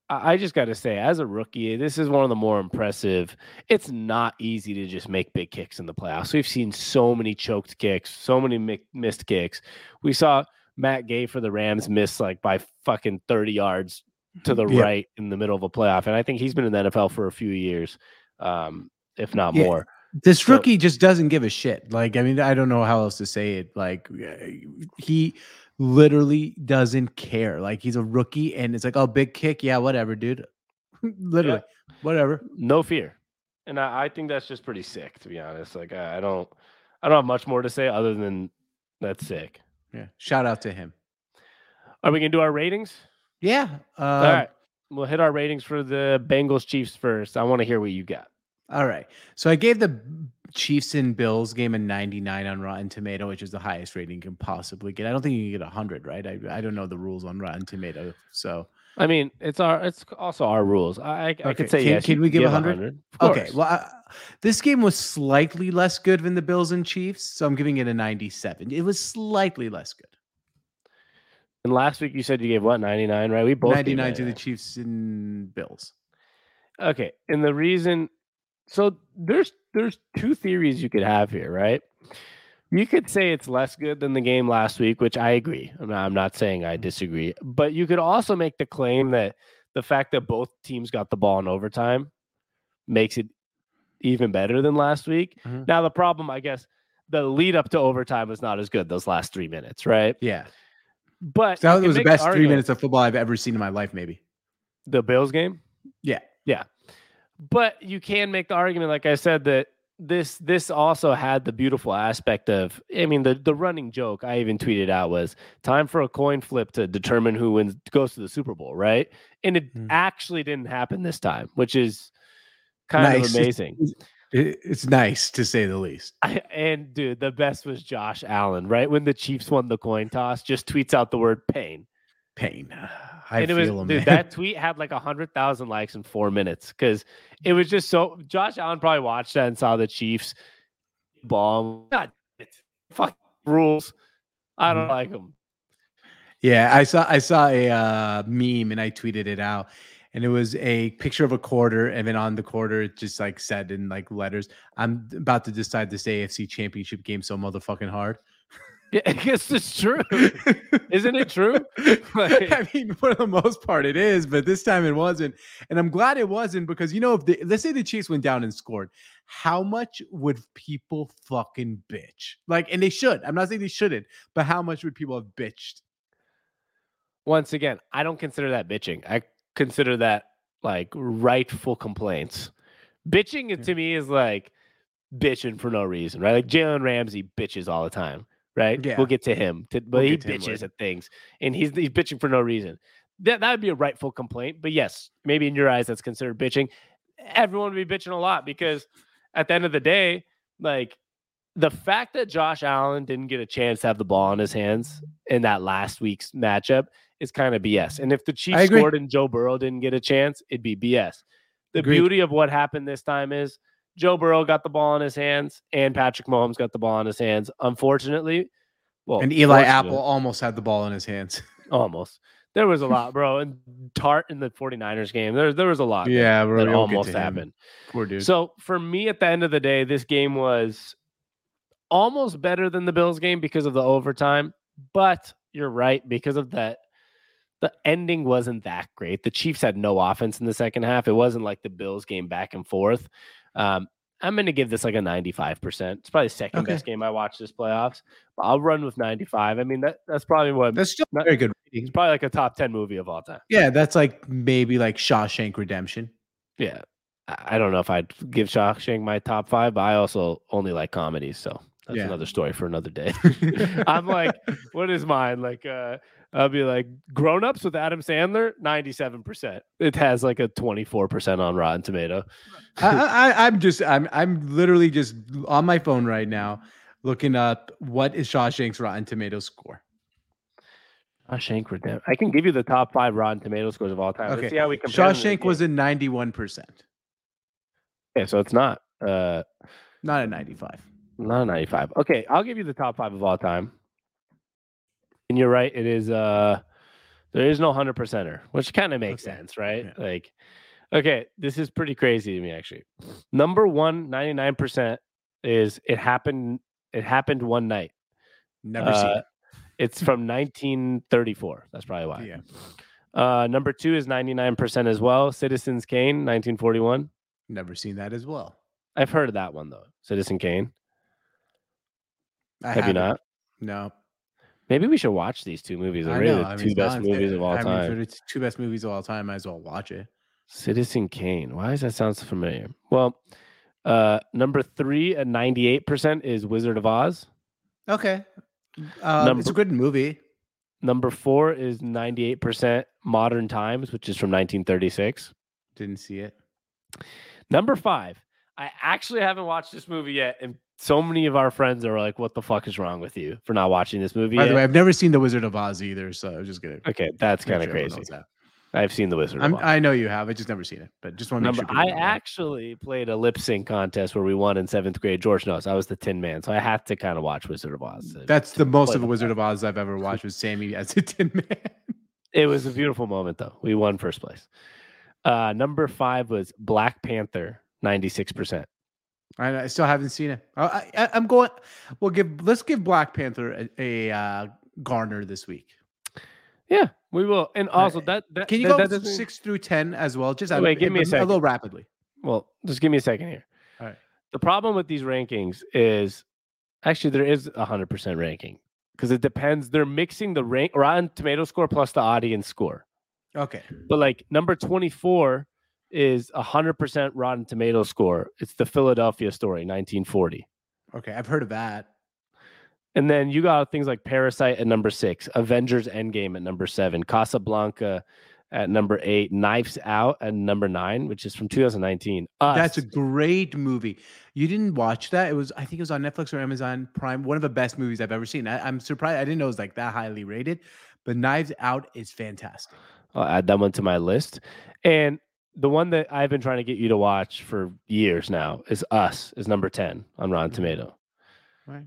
Speaker 2: I, I just got to say, as a rookie, this is one of the more impressive. It's not easy to just make big kicks in the playoffs. We've seen so many choked kicks, so many mi- missed kicks. We saw Matt Gay for the Rams missed like by fucking 30 yards to the
Speaker 3: Yeah.
Speaker 2: right in the middle of a playoff. And I think he's been in the NFL for a few years, um, if not
Speaker 3: Yeah.
Speaker 2: more.
Speaker 3: this
Speaker 2: so-
Speaker 3: rookie just doesn't give a shit. Like, I mean, I don't know how else to say it. Like, uh, he literally doesn't care. Like, he's a rookie, and it's like, oh, big kick, yeah, whatever, dude. literally, whatever.
Speaker 2: no fear and I, I think that's just pretty sick to be honest like I, I don't i don't have much more to say other than that's sick
Speaker 3: Yeah. Shout out to him.
Speaker 2: are we gonna do our ratings
Speaker 3: Yeah. Um,
Speaker 2: all right we'll hit our ratings for the bengals chiefs first i want to hear what you got
Speaker 3: All right. So I gave the Chiefs and Bills game a 99 on Rotten Tomato, which is the highest rating you can possibly get. I don't think you can get 100, right? I, I don't know the rules on Rotten Tomato. So,
Speaker 2: i mean it's our it's also our rules i i, I could say
Speaker 3: can-
Speaker 2: yes
Speaker 3: can we give
Speaker 2: give
Speaker 3: 100?
Speaker 2: 100
Speaker 3: okay. Well, I, this game was slightly less good than the Bills and Chiefs. So I'm giving it a 97. It was slightly less good.
Speaker 2: and last week you said you gave what 99 right we both gave
Speaker 3: 99 to the Chiefs and Bills.
Speaker 2: okay, and the reason so there's there's two theories you could have here, right? You could say it's less good than the game last week, which I agree. I'm not, I'm not saying I disagree, but you could also make the claim that the fact that both teams got the ball in overtime makes it even better than last week.
Speaker 3: Mhm.
Speaker 2: Now the problem, I guess, the lead up to overtime was not as good those last three minutes, right?
Speaker 3: Yeah.
Speaker 2: But
Speaker 3: That was the best three minutes of football I've ever seen in my life, maybe.
Speaker 2: The Bills game?
Speaker 3: Yeah.
Speaker 2: Yeah. But you can make the argument, like I said, that this this also had the beautiful aspect of I mean the the running joke I even tweeted out was time for a coin flip to determine who wins goes to the Super Bowl, right? And it
Speaker 3: Mm.
Speaker 2: actually didn't happen this time, which is kind
Speaker 3: Nice.
Speaker 2: of amazing.
Speaker 3: It, it's nice to say the least.
Speaker 2: I, and dude, the best was Josh Allen, right? When the Chiefs won the coin toss, just tweets out the word pain.
Speaker 3: Pain. I
Speaker 2: and it
Speaker 3: feel
Speaker 2: was
Speaker 3: him,
Speaker 2: dude, that tweet had like a hundred thousand likes in four minutes because it was just so Josh Allen probably watched that and saw the Chiefs bomb. God, fuck rules. I don't
Speaker 3: Mhm.
Speaker 2: like them.
Speaker 3: Yeah, I saw I saw a uh, meme and I tweeted it out, and it was a picture of a quarter, and then on the quarter it just like said in like letters, "I'm about to decide this AFC Championship game so motherfucking hard."
Speaker 2: Yeah, I guess it's true. Isn't it true? Like-
Speaker 3: I mean, for the most part, it is, but this time it wasn't, and I'm glad it wasn't because you know, if the, let's say the Chiefs went down and scored, how much would people fucking bitch? Like, and they should. I'm not saying they shouldn't, but how much would people have bitched?
Speaker 2: Once again, I don't consider that bitching. I consider that like rightful complaints. Bitching it to me is like bitching for no reason, right? Like Jalen Ramsey bitches all the time, right?
Speaker 3: Yeah.
Speaker 2: We'll get to him, to, but
Speaker 3: We'll
Speaker 2: he
Speaker 3: get to him
Speaker 2: bitches at things, and he's he's bitching for no reason. That that would be a rightful complaint. But yes, maybe in your eyes that's considered bitching. Everyone would be bitching a lot because at the end of the day, like the fact that Josh Allen didn't get a chance to have the ball in his hands in that last week's matchup is kind of BS. And if the Chiefs scored and Joe Burrow didn't get a chance, it'd be BS. The
Speaker 3: Agreed.
Speaker 2: beauty of what happened this time is Joe Burrow got the ball in his hands and Patrick Mahomes got the ball in his hands. Unfortunately, well,
Speaker 3: And Eli Apple almost had the ball in his hands.
Speaker 2: almost. There was a lot, bro. And Tartt in the 49ers game, there, there was a lot
Speaker 3: Yeah, bro,
Speaker 2: that
Speaker 3: we'll
Speaker 2: almost happened.
Speaker 3: Poor dude.
Speaker 2: So for me, at the end of the day, this game was almost better than the Bills game because of the overtime. But you're right because of that. The ending wasn't that great. The Chiefs had no offense in the second half. It wasn't like the Bills game back and forth. Um, I'm going to give this like a 95%. It's probably the second
Speaker 3: Okay.
Speaker 2: best game I watched this playoffs. I'll run with 95. I mean, that that's probably what
Speaker 3: that's still
Speaker 2: not-
Speaker 3: very good
Speaker 2: it's probably like a top 10 movie of all time.
Speaker 3: Yeah, that's like maybe like Shawshank Redemption.
Speaker 2: Yeah. I I don't know if I'd give Shawshank my top five, but I also only like comedies. So that's
Speaker 3: Yeah.
Speaker 2: another story for another day. I'm like, what is mine? Like, uh, I'll be like, grown ups with Adam Sandler, 97%. It has like a 24% on Rotten Tomato.
Speaker 3: I, I, I'm just, I'm, I'm literally just on my phone right now, looking up what is Shawshank's Rotten Tomatoes score.
Speaker 2: Shawshank Redemption. I can give you the top five Rotten Tomato scores of all time.
Speaker 3: Okay.
Speaker 2: Let's see how we compare. them to the
Speaker 3: Shawshank was
Speaker 2: game.
Speaker 3: a 91 percent,
Speaker 2: Okay, so it's not uh
Speaker 3: not a 95.
Speaker 2: not 95. Okay, I'll give you the top five of all time. And you're right, it is uh there is no hundred percenter, which kind of makes
Speaker 3: Okay.
Speaker 2: sense, right?
Speaker 3: Yeah.
Speaker 2: Like, okay, this is pretty crazy to me actually. Number one, 99% is it happened it happened one night.
Speaker 3: Never seen
Speaker 2: Uh,
Speaker 3: it.
Speaker 2: It's from 1934. That's probably why.
Speaker 3: Yeah,
Speaker 2: Uh number two is 99% as well. Citizens Kane, 1941.
Speaker 3: never seen that as well.
Speaker 2: I've heard of that one though. Citizen Kane.
Speaker 3: I
Speaker 2: Have you
Speaker 3: haven't.
Speaker 2: not?
Speaker 3: No,
Speaker 2: Maybe we should watch these two movies. They're really the
Speaker 3: I mean,
Speaker 2: two best movies of all
Speaker 3: I
Speaker 2: time.
Speaker 3: the two best movies of all time. Might as well watch it.
Speaker 2: Citizen Kane. Why does that sound so familiar? Well, uh, number three at ninety-eight percent is Wizard of Oz.
Speaker 3: Okay, um, it's a good movie.
Speaker 2: Number four is ninety-eight percent Modern Times, which is from nineteen thirty-six.
Speaker 3: Didn't see it.
Speaker 2: Number five, I actually haven't watched this movie yet, and so many of our friends are like, "What the fuck is wrong with you for not watching this movie?"
Speaker 3: By the way, I've never seen The Wizard of Oz either, so I was just gonna.
Speaker 2: okay, that's kind of
Speaker 3: sure
Speaker 2: crazy. I've seen the Wizard.
Speaker 3: I'm,
Speaker 2: of Oz.
Speaker 3: I know you have. I just never seen it, but just want to make
Speaker 2: Number,
Speaker 3: sure.
Speaker 2: I actually played a lip sync contest where we won in seventh grade. George knows I was the Tin Man, so I had to kind of watch Wizard of Oz.
Speaker 3: That's the most of a Wizard of Oz I've ever watched with Sammy as a Tin Man.
Speaker 2: It was a beautiful moment, though. We won first place. Uh, number five was Black Panther, 96%.
Speaker 3: I, I still haven't seen it. I, I, I'm going. We'll give. Let's give Black Panther a, a uh, Garner this week.
Speaker 2: Yeah, we will. And also
Speaker 3: Right.
Speaker 2: that, that
Speaker 3: Can you
Speaker 2: that,
Speaker 3: go
Speaker 2: that
Speaker 3: six through ten as well? Just
Speaker 2: Wait,
Speaker 3: a,
Speaker 2: wait, give me a
Speaker 3: a
Speaker 2: second.
Speaker 3: little rapidly.
Speaker 2: Well, just give me a second here.
Speaker 3: All right.
Speaker 2: The problem with these rankings is actually there is a hundred percent ranking because it depends. They're mixing the rank Rotten Tomato score plus the audience score.
Speaker 3: Okay.
Speaker 2: But like number twenty four is a hundred percent Rotten Tomato score. It's the Philadelphia Story, nineteen forty.
Speaker 3: Okay. I've heard of that.
Speaker 2: And then you got things like Parasite at number six, Avengers Endgame at number seven, Casablanca at number eight, Knives Out at number nine, which is from 2019.
Speaker 3: That's a great movie. You didn't watch that? It was. I think it was on Netflix or Amazon Prime. One of the best movies I've ever seen. I, I'm surprised. I didn't know it was like that highly rated. But Knives Out is fantastic.
Speaker 2: I'll add that one to my list. And the one that I've been trying to get you to watch for years now is Us, is number 10 on Rotten
Speaker 3: Mhm.
Speaker 2: Tomato.
Speaker 3: Right.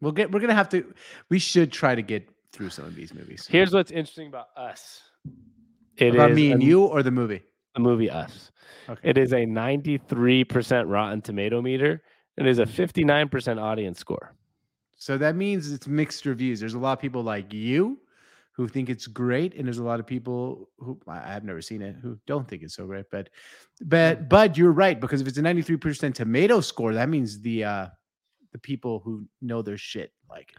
Speaker 3: We'll get. We're gonna have to. We should try to get through some of these movies.
Speaker 2: Here's what's interesting about Us. It
Speaker 3: about
Speaker 2: is
Speaker 3: me and
Speaker 2: a-
Speaker 3: you or the movie.
Speaker 2: the movie Us.
Speaker 3: Okay.
Speaker 2: It is a 93% Rotten Tomato meter. It is a 59% audience score.
Speaker 3: So that means it's mixed reviews. There's a lot of people like you who think it's great, and there's a lot of people who I- I've never seen it who don't think it's so great. But but but you're right because if it's a 93% tomato score, that means the uh the people who know their shit like it.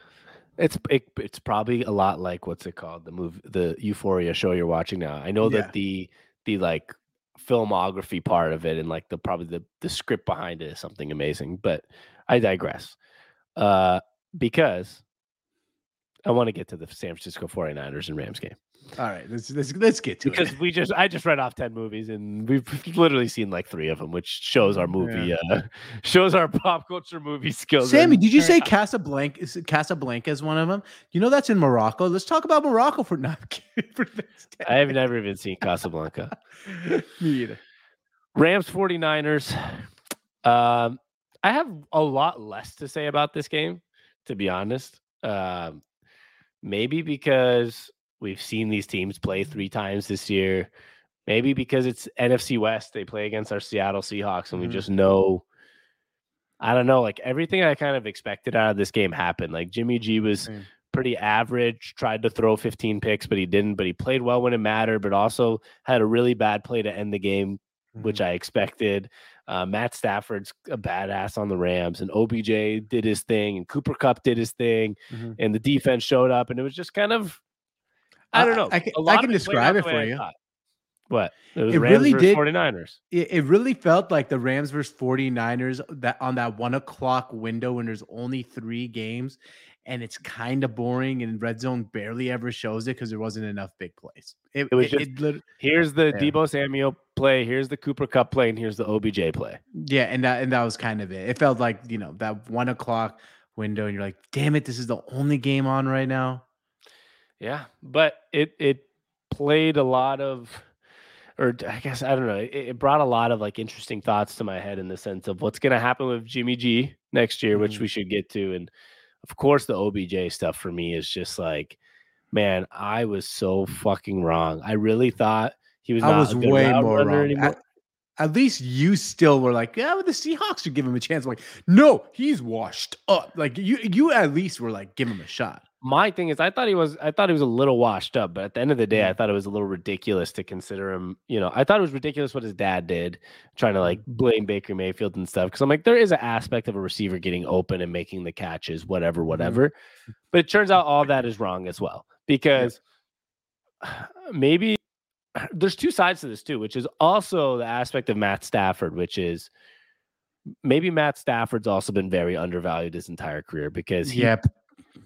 Speaker 2: It's it, it's probably a lot like what's it called the move the Euphoria show you're watching now. I know
Speaker 3: Yeah.
Speaker 2: that the the like filmography part of it and like the probably the the script behind it is something amazing, but I digress. Uh because I want to get to the San Francisco 49ers and Rams game
Speaker 3: All right, let's let's let's get to it.
Speaker 2: because
Speaker 3: it.
Speaker 2: we just I just read off 10 movies and we've literally seen like 3 of them which shows our movie uh shows our pop culture movie skills.
Speaker 3: Sammy,
Speaker 2: and-
Speaker 3: did you say Casablanca? Is Casablanca is one of them? You know that's in Morocco. Let's talk about Morocco for not for this.
Speaker 2: I have never even seen Casablanca.
Speaker 3: Me either.
Speaker 2: Rams 49ers. Um, I have a lot less to say about this game, to be honest. Um, maybe because we've seen these teams play three times this year. Maybe because it's NFC West, they play against our Seattle Seahawks, and we
Speaker 3: Mhm.
Speaker 2: just know. I don't know, like everything I kind of expected out of this game happened. Like Jimmy G was
Speaker 3: Same.
Speaker 2: pretty average, tried to throw 15 picks, but he didn't. But he played well when it mattered, but also had a really bad play to end the game which I expected. Uh, Matt Stafford's a badass on the Rams, and OBJ did his thing, and Cooper Kupp did his thing,
Speaker 3: Mhm.
Speaker 2: and the defense showed up, and it was just kind of, I
Speaker 3: I-
Speaker 2: don't know.
Speaker 3: I can- I can
Speaker 2: of it
Speaker 3: describe it for you.
Speaker 2: What? It was
Speaker 3: It
Speaker 2: Rams
Speaker 3: really
Speaker 2: versus
Speaker 3: did-
Speaker 2: 49ers.
Speaker 3: it, it really felt like the Rams versus 49ers that on that one o'clock window when there's only three games and it's kind of boring and red zone barely ever shows it because there wasn't enough big plays. It,
Speaker 2: It was just- Here's the
Speaker 3: Yeah.
Speaker 2: Deebo Samuel play, here's the Cooper Kupp play, and here's the OBJ play.
Speaker 3: yeah, and that and that was kind of it. It felt like you know that one o'clock window, and you're like, damn it, this is the only game on right now.
Speaker 2: Yeah, but it it played a lot of, or I guess I don't know. It, it brought a lot of like interesting thoughts to my head in the sense of what's going to happen with Jimmy G next year, which
Speaker 3: Mhm.
Speaker 2: we should get to, and of course the OBJ stuff for me is just like, man, I was so fucking wrong. I really thought he was.
Speaker 3: I was
Speaker 2: a good
Speaker 3: way
Speaker 2: route
Speaker 3: more
Speaker 2: runner
Speaker 3: wrong.
Speaker 2: anymore.
Speaker 3: At, at least you still were like, yeah, but the Seahawks should give him a chance. I'm like, no, he's washed up. Like you, you at least were like, give him a shot.
Speaker 2: my thing is I thought he was I thought he was a little washed up, but at the end of the day. I thought it was a little ridiculous to consider him, you know, I thought it was ridiculous what his dad did, trying to like mm-hmm. blame Baker Mayfield and stuff. Cause I'm like, there is an aspect of a receiver getting open and making the catches, whatever, mm-hmm. whatever. But it turns out all that is wrong as well. Because maybe there's two sides to this too, which is also the aspect of Matt Stafford, which is maybe Matt Stafford's also been very undervalued his entire career because he
Speaker 3: Yep.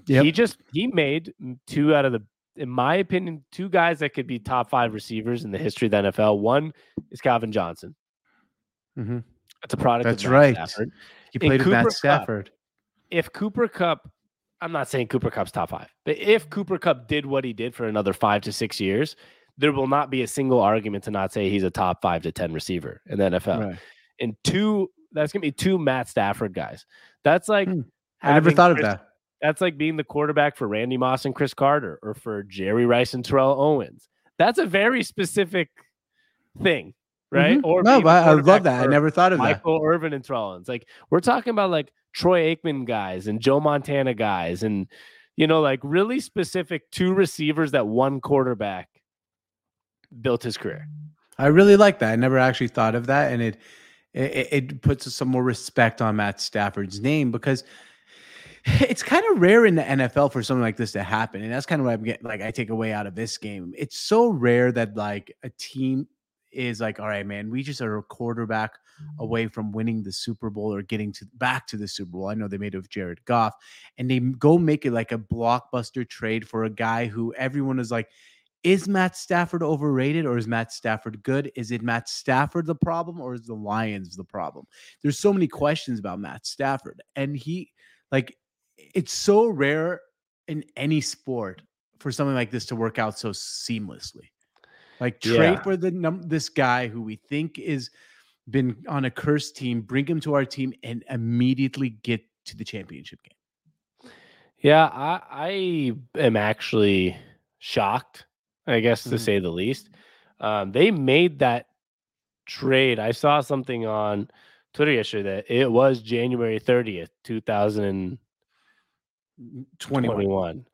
Speaker 3: Yep.
Speaker 2: he just he made two out of the in my opinion two guys that could be top five receivers in the history of the NFL. One is Calvin Johnson.
Speaker 3: Mhm.
Speaker 2: That's a product
Speaker 3: That's
Speaker 2: of Matt
Speaker 3: right.
Speaker 2: Stafford.
Speaker 3: He played with Matt. Stafford.
Speaker 2: If Cooper Kupp, I'm not saying Cooper Kupp's top five, but if Cooper Kupp did what he did for another five to six years, there will not be a single argument to not say he's a top five to ten receiver in the NFL.
Speaker 3: Right.
Speaker 2: And two, that's gonna be two Matt Stafford guys. That's like
Speaker 3: Hmm. I never thought of that.
Speaker 2: That's like being the quarterback for Randy Moss and Cris Carter or for Jerry Rice and Terrell Owens. That's a very specific thing, right?
Speaker 3: Mhm.
Speaker 2: Or
Speaker 3: no, but I love that. I never thought of that.
Speaker 2: Michael Irvin and Rollins. Like we're talking about like Troy Aikman guys and Joe Montana guys, and you know, like really specific two receivers that one quarterback built his career.
Speaker 3: I really like that. I never actually thought of that, and it it, it puts some more respect on Matt Stafford's name because it's kind of rare in the NFL for something like this to happen, and that's kind of what I'm getting. Like I take away out of this game. It's so rare that like a team is like, all right, man, we just are a quarterback away from winning the Super Bowl or getting to back to the Super Bowl. I know they made it with Jared Goff, and they go make it like a blockbuster trade for a guy who everyone is like, is Matt Stafford overrated or is Matt Stafford good? Is it Matt Stafford the problem or is the Lions the problem? There's so many questions about Matt Stafford, and he like it's so rare in any sport for something like this to work out so seamlessly. Like trade
Speaker 2: Yeah.
Speaker 3: for the num- this guy who we think is been on a cursed team, bring him to our team, and immediately get to the championship game.
Speaker 2: Yeah, I, I am actually shocked, I guess to
Speaker 3: Mhm.
Speaker 2: say the least. Um, they made that trade. I saw something on Twitter yesterday that it was January 30th, 2021.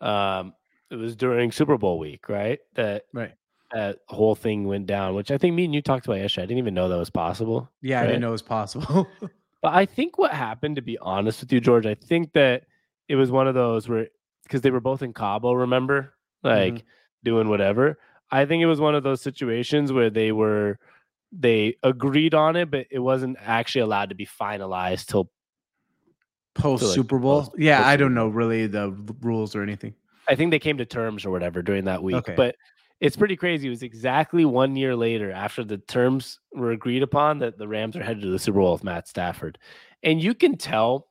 Speaker 2: Um, it was during Super Bowl week, right? That
Speaker 3: Right.
Speaker 2: that whole thing went down, which I think me and you talked about yesterday. I didn't even know that was possible.
Speaker 3: Yeah, I didn't know it was possible.
Speaker 2: But I think what happened, to be honest with you, George, I think that it was one of those where because they were both in Cabo, remember, like
Speaker 3: Mhm.
Speaker 2: Doing whatever. I think it was one of those situations where they were they agreed on it, but it wasn't actually allowed to be finalized till
Speaker 3: Post
Speaker 2: like,
Speaker 3: Super Bowl.
Speaker 2: post-
Speaker 3: yeah,
Speaker 2: post
Speaker 3: I don't know really the rules or anything.
Speaker 2: I think they came to terms or whatever during that week.
Speaker 3: Okay.
Speaker 2: But it's pretty crazy. It was exactly one year later after the terms were agreed upon that the Rams are headed to the Super Bowl with Matt Stafford. And you can tell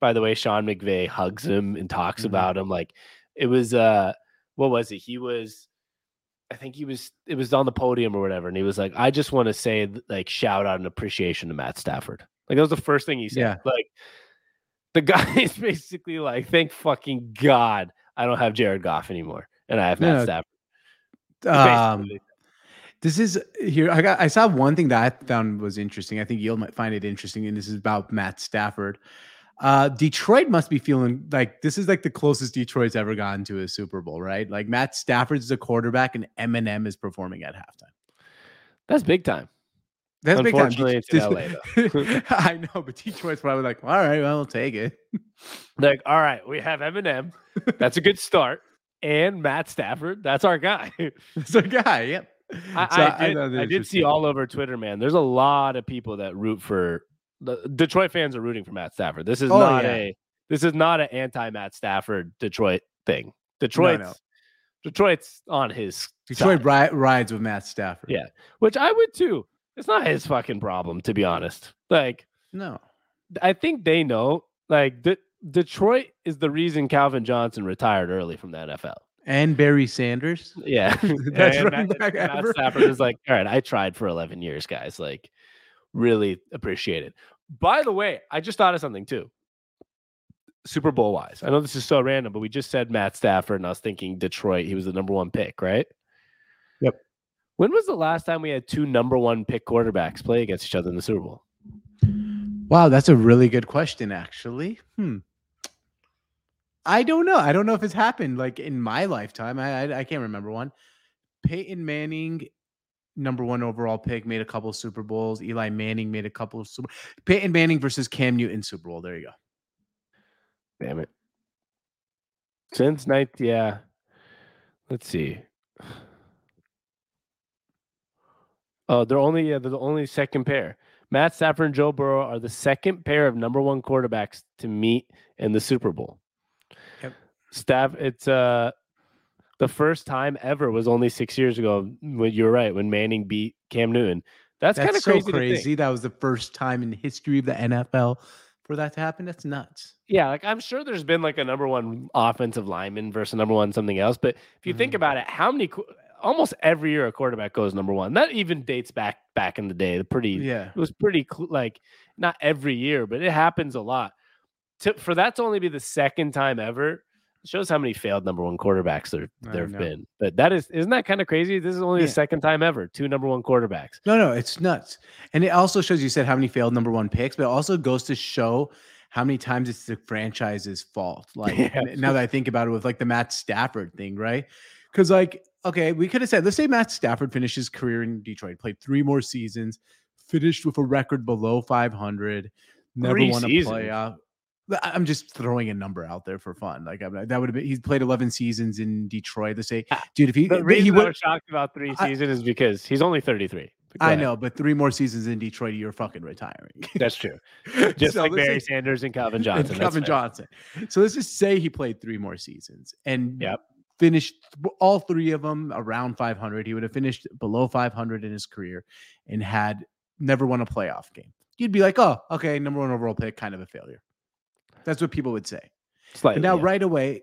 Speaker 2: by the way Sean McVay hugs him and talks
Speaker 3: Mhm.
Speaker 2: about him. Like it was uh what was it? He was I think he was it was on the podium or whatever, and he was like, I just want to say like shout out and appreciation to Matt Stafford. Like that was the first thing he said.
Speaker 3: Yeah.
Speaker 2: Like the guy is basically like, thank fucking God I don't have Jared Goff anymore. And I have Matt
Speaker 3: no,
Speaker 2: Stafford.
Speaker 3: Um, this is here. I got. I saw one thing that I found was interesting. I think you'll might find it interesting, and this is about Matt Stafford. Uh, Detroit must be feeling like this is like the closest Detroit's ever gotten to a Super Bowl, right? Like Matt Stafford's the quarterback, and Eminem is performing at halftime.
Speaker 2: That's big time.
Speaker 3: That's big time.
Speaker 2: Unfortunately, it's LA,
Speaker 3: I know, but Detroit's probably like, all right, well, we'll take it.
Speaker 2: Like, all right, we have Eminem. That's a good start. And Matt Stafford. That's our guy.
Speaker 3: It's a guy. Yep.
Speaker 2: I,
Speaker 3: So
Speaker 2: I, did,
Speaker 3: that
Speaker 2: I did see all over Twitter, man. There's a lot of people that root for the Detroit fans are rooting for Matt Stafford. This is
Speaker 3: Oh,
Speaker 2: not
Speaker 3: yeah.
Speaker 2: a this is not an anti Matt Stafford Detroit thing. Detroit's
Speaker 3: no.
Speaker 2: Detroit's on his
Speaker 3: Detroit
Speaker 2: side,
Speaker 3: ri- rides with Matt Stafford.
Speaker 2: Yeah. which I would too. It's not his fucking problem, to be honest. Like
Speaker 3: No.
Speaker 2: I think they know. Like De- Detroit is the reason Calvin Johnson retired early from the NFL.
Speaker 3: And Barry Sanders.
Speaker 2: Yeah, And Matt, Matt. Stafford is like, all right, I tried for 11 years, guys. Like, really appreciate it. By the way, I just thought of something too. Super Bowl wise, I know this is so random, but we just said Matt Stafford, and I was thinking Detroit. He was the number one pick, right?
Speaker 3: Yep.
Speaker 2: When was the last time we had two number one pick quarterbacks play against each other in the Super Bowl?
Speaker 3: Wow, that's a really good question, actually. Hmm. I don't know. I don't know if it's happened like in my lifetime. I I, I can't remember one. Peyton Manning, number one overall pick, made a couple of Super Bowls. Eli Manning made a couple of Super. Peyton Manning versus Cam Newton Super Bowl. There you go.
Speaker 2: Damn it. Since night, yeah. Let's see. Oh, they're only yeah, they're the only second pair. Matt Stafford and Joe Burrow are the second pair of number one quarterbacks to meet in the Super Bowl.
Speaker 3: Yep.
Speaker 2: Staff, it's uh the first time ever was only six years ago. When you're right, when Manning beat Cam Newton. That's,
Speaker 3: That's
Speaker 2: kind of
Speaker 3: so
Speaker 2: crazy.
Speaker 3: crazy. That was the first time in the history of the NFL for that to happen. That's nuts.
Speaker 2: Yeah, like I'm sure there's been like a number one offensive lineman versus number one something else. But if you think
Speaker 3: Mhm.
Speaker 2: about it, how many almost every year a quarterback goes number one. That even dates back back in the day. The pretty
Speaker 3: Yeah.
Speaker 2: it was pretty like not every year, but it happens a lot. To, for that to only be the second time ever, shows how many failed number one quarterbacks there there have been. But that is isn't that kind of crazy? This is only
Speaker 3: Yeah.
Speaker 2: the second time ever two number one quarterbacks.
Speaker 3: No, no, it's nuts. And it also shows you said how many failed number one picks, but it also goes to show how many times it's the franchise's fault. Like
Speaker 2: Yeah.
Speaker 3: now that I think about it with like the Matt Stafford thing, right? Because like, okay, we could have said, let's say Matt Stafford finished his career in Detroit, played three more seasons, finished with a record below 500, never
Speaker 2: Three
Speaker 3: won a
Speaker 2: seasons?
Speaker 3: playoff. I- I'm just throwing a number out there for fun. Like I'm, that would have been. He's played 11 seasons in Detroit. Let's say,
Speaker 2: Ah,
Speaker 3: dude, if he
Speaker 2: The reason
Speaker 3: he
Speaker 2: I
Speaker 3: would,
Speaker 2: was shocked about three
Speaker 3: I-
Speaker 2: seasons is because he's only 33. Go
Speaker 3: I
Speaker 2: ahead.
Speaker 3: know, but three more seasons in Detroit, you're fucking retiring.
Speaker 2: That's true. Just
Speaker 3: So
Speaker 2: like Barry
Speaker 3: say-
Speaker 2: Sanders and Calvin Johnson. that's
Speaker 3: Calvin. Johnson. So let's just say he played three more seasons and
Speaker 2: Yep.
Speaker 3: finished all three of them around 500. He would have finished below 500 in his career and had never won a playoff game. You'd be like, oh, okay, number one overall pick, kind of a failure. That's what people would say.
Speaker 2: Slightly,
Speaker 3: But now,
Speaker 2: yeah.
Speaker 3: right away,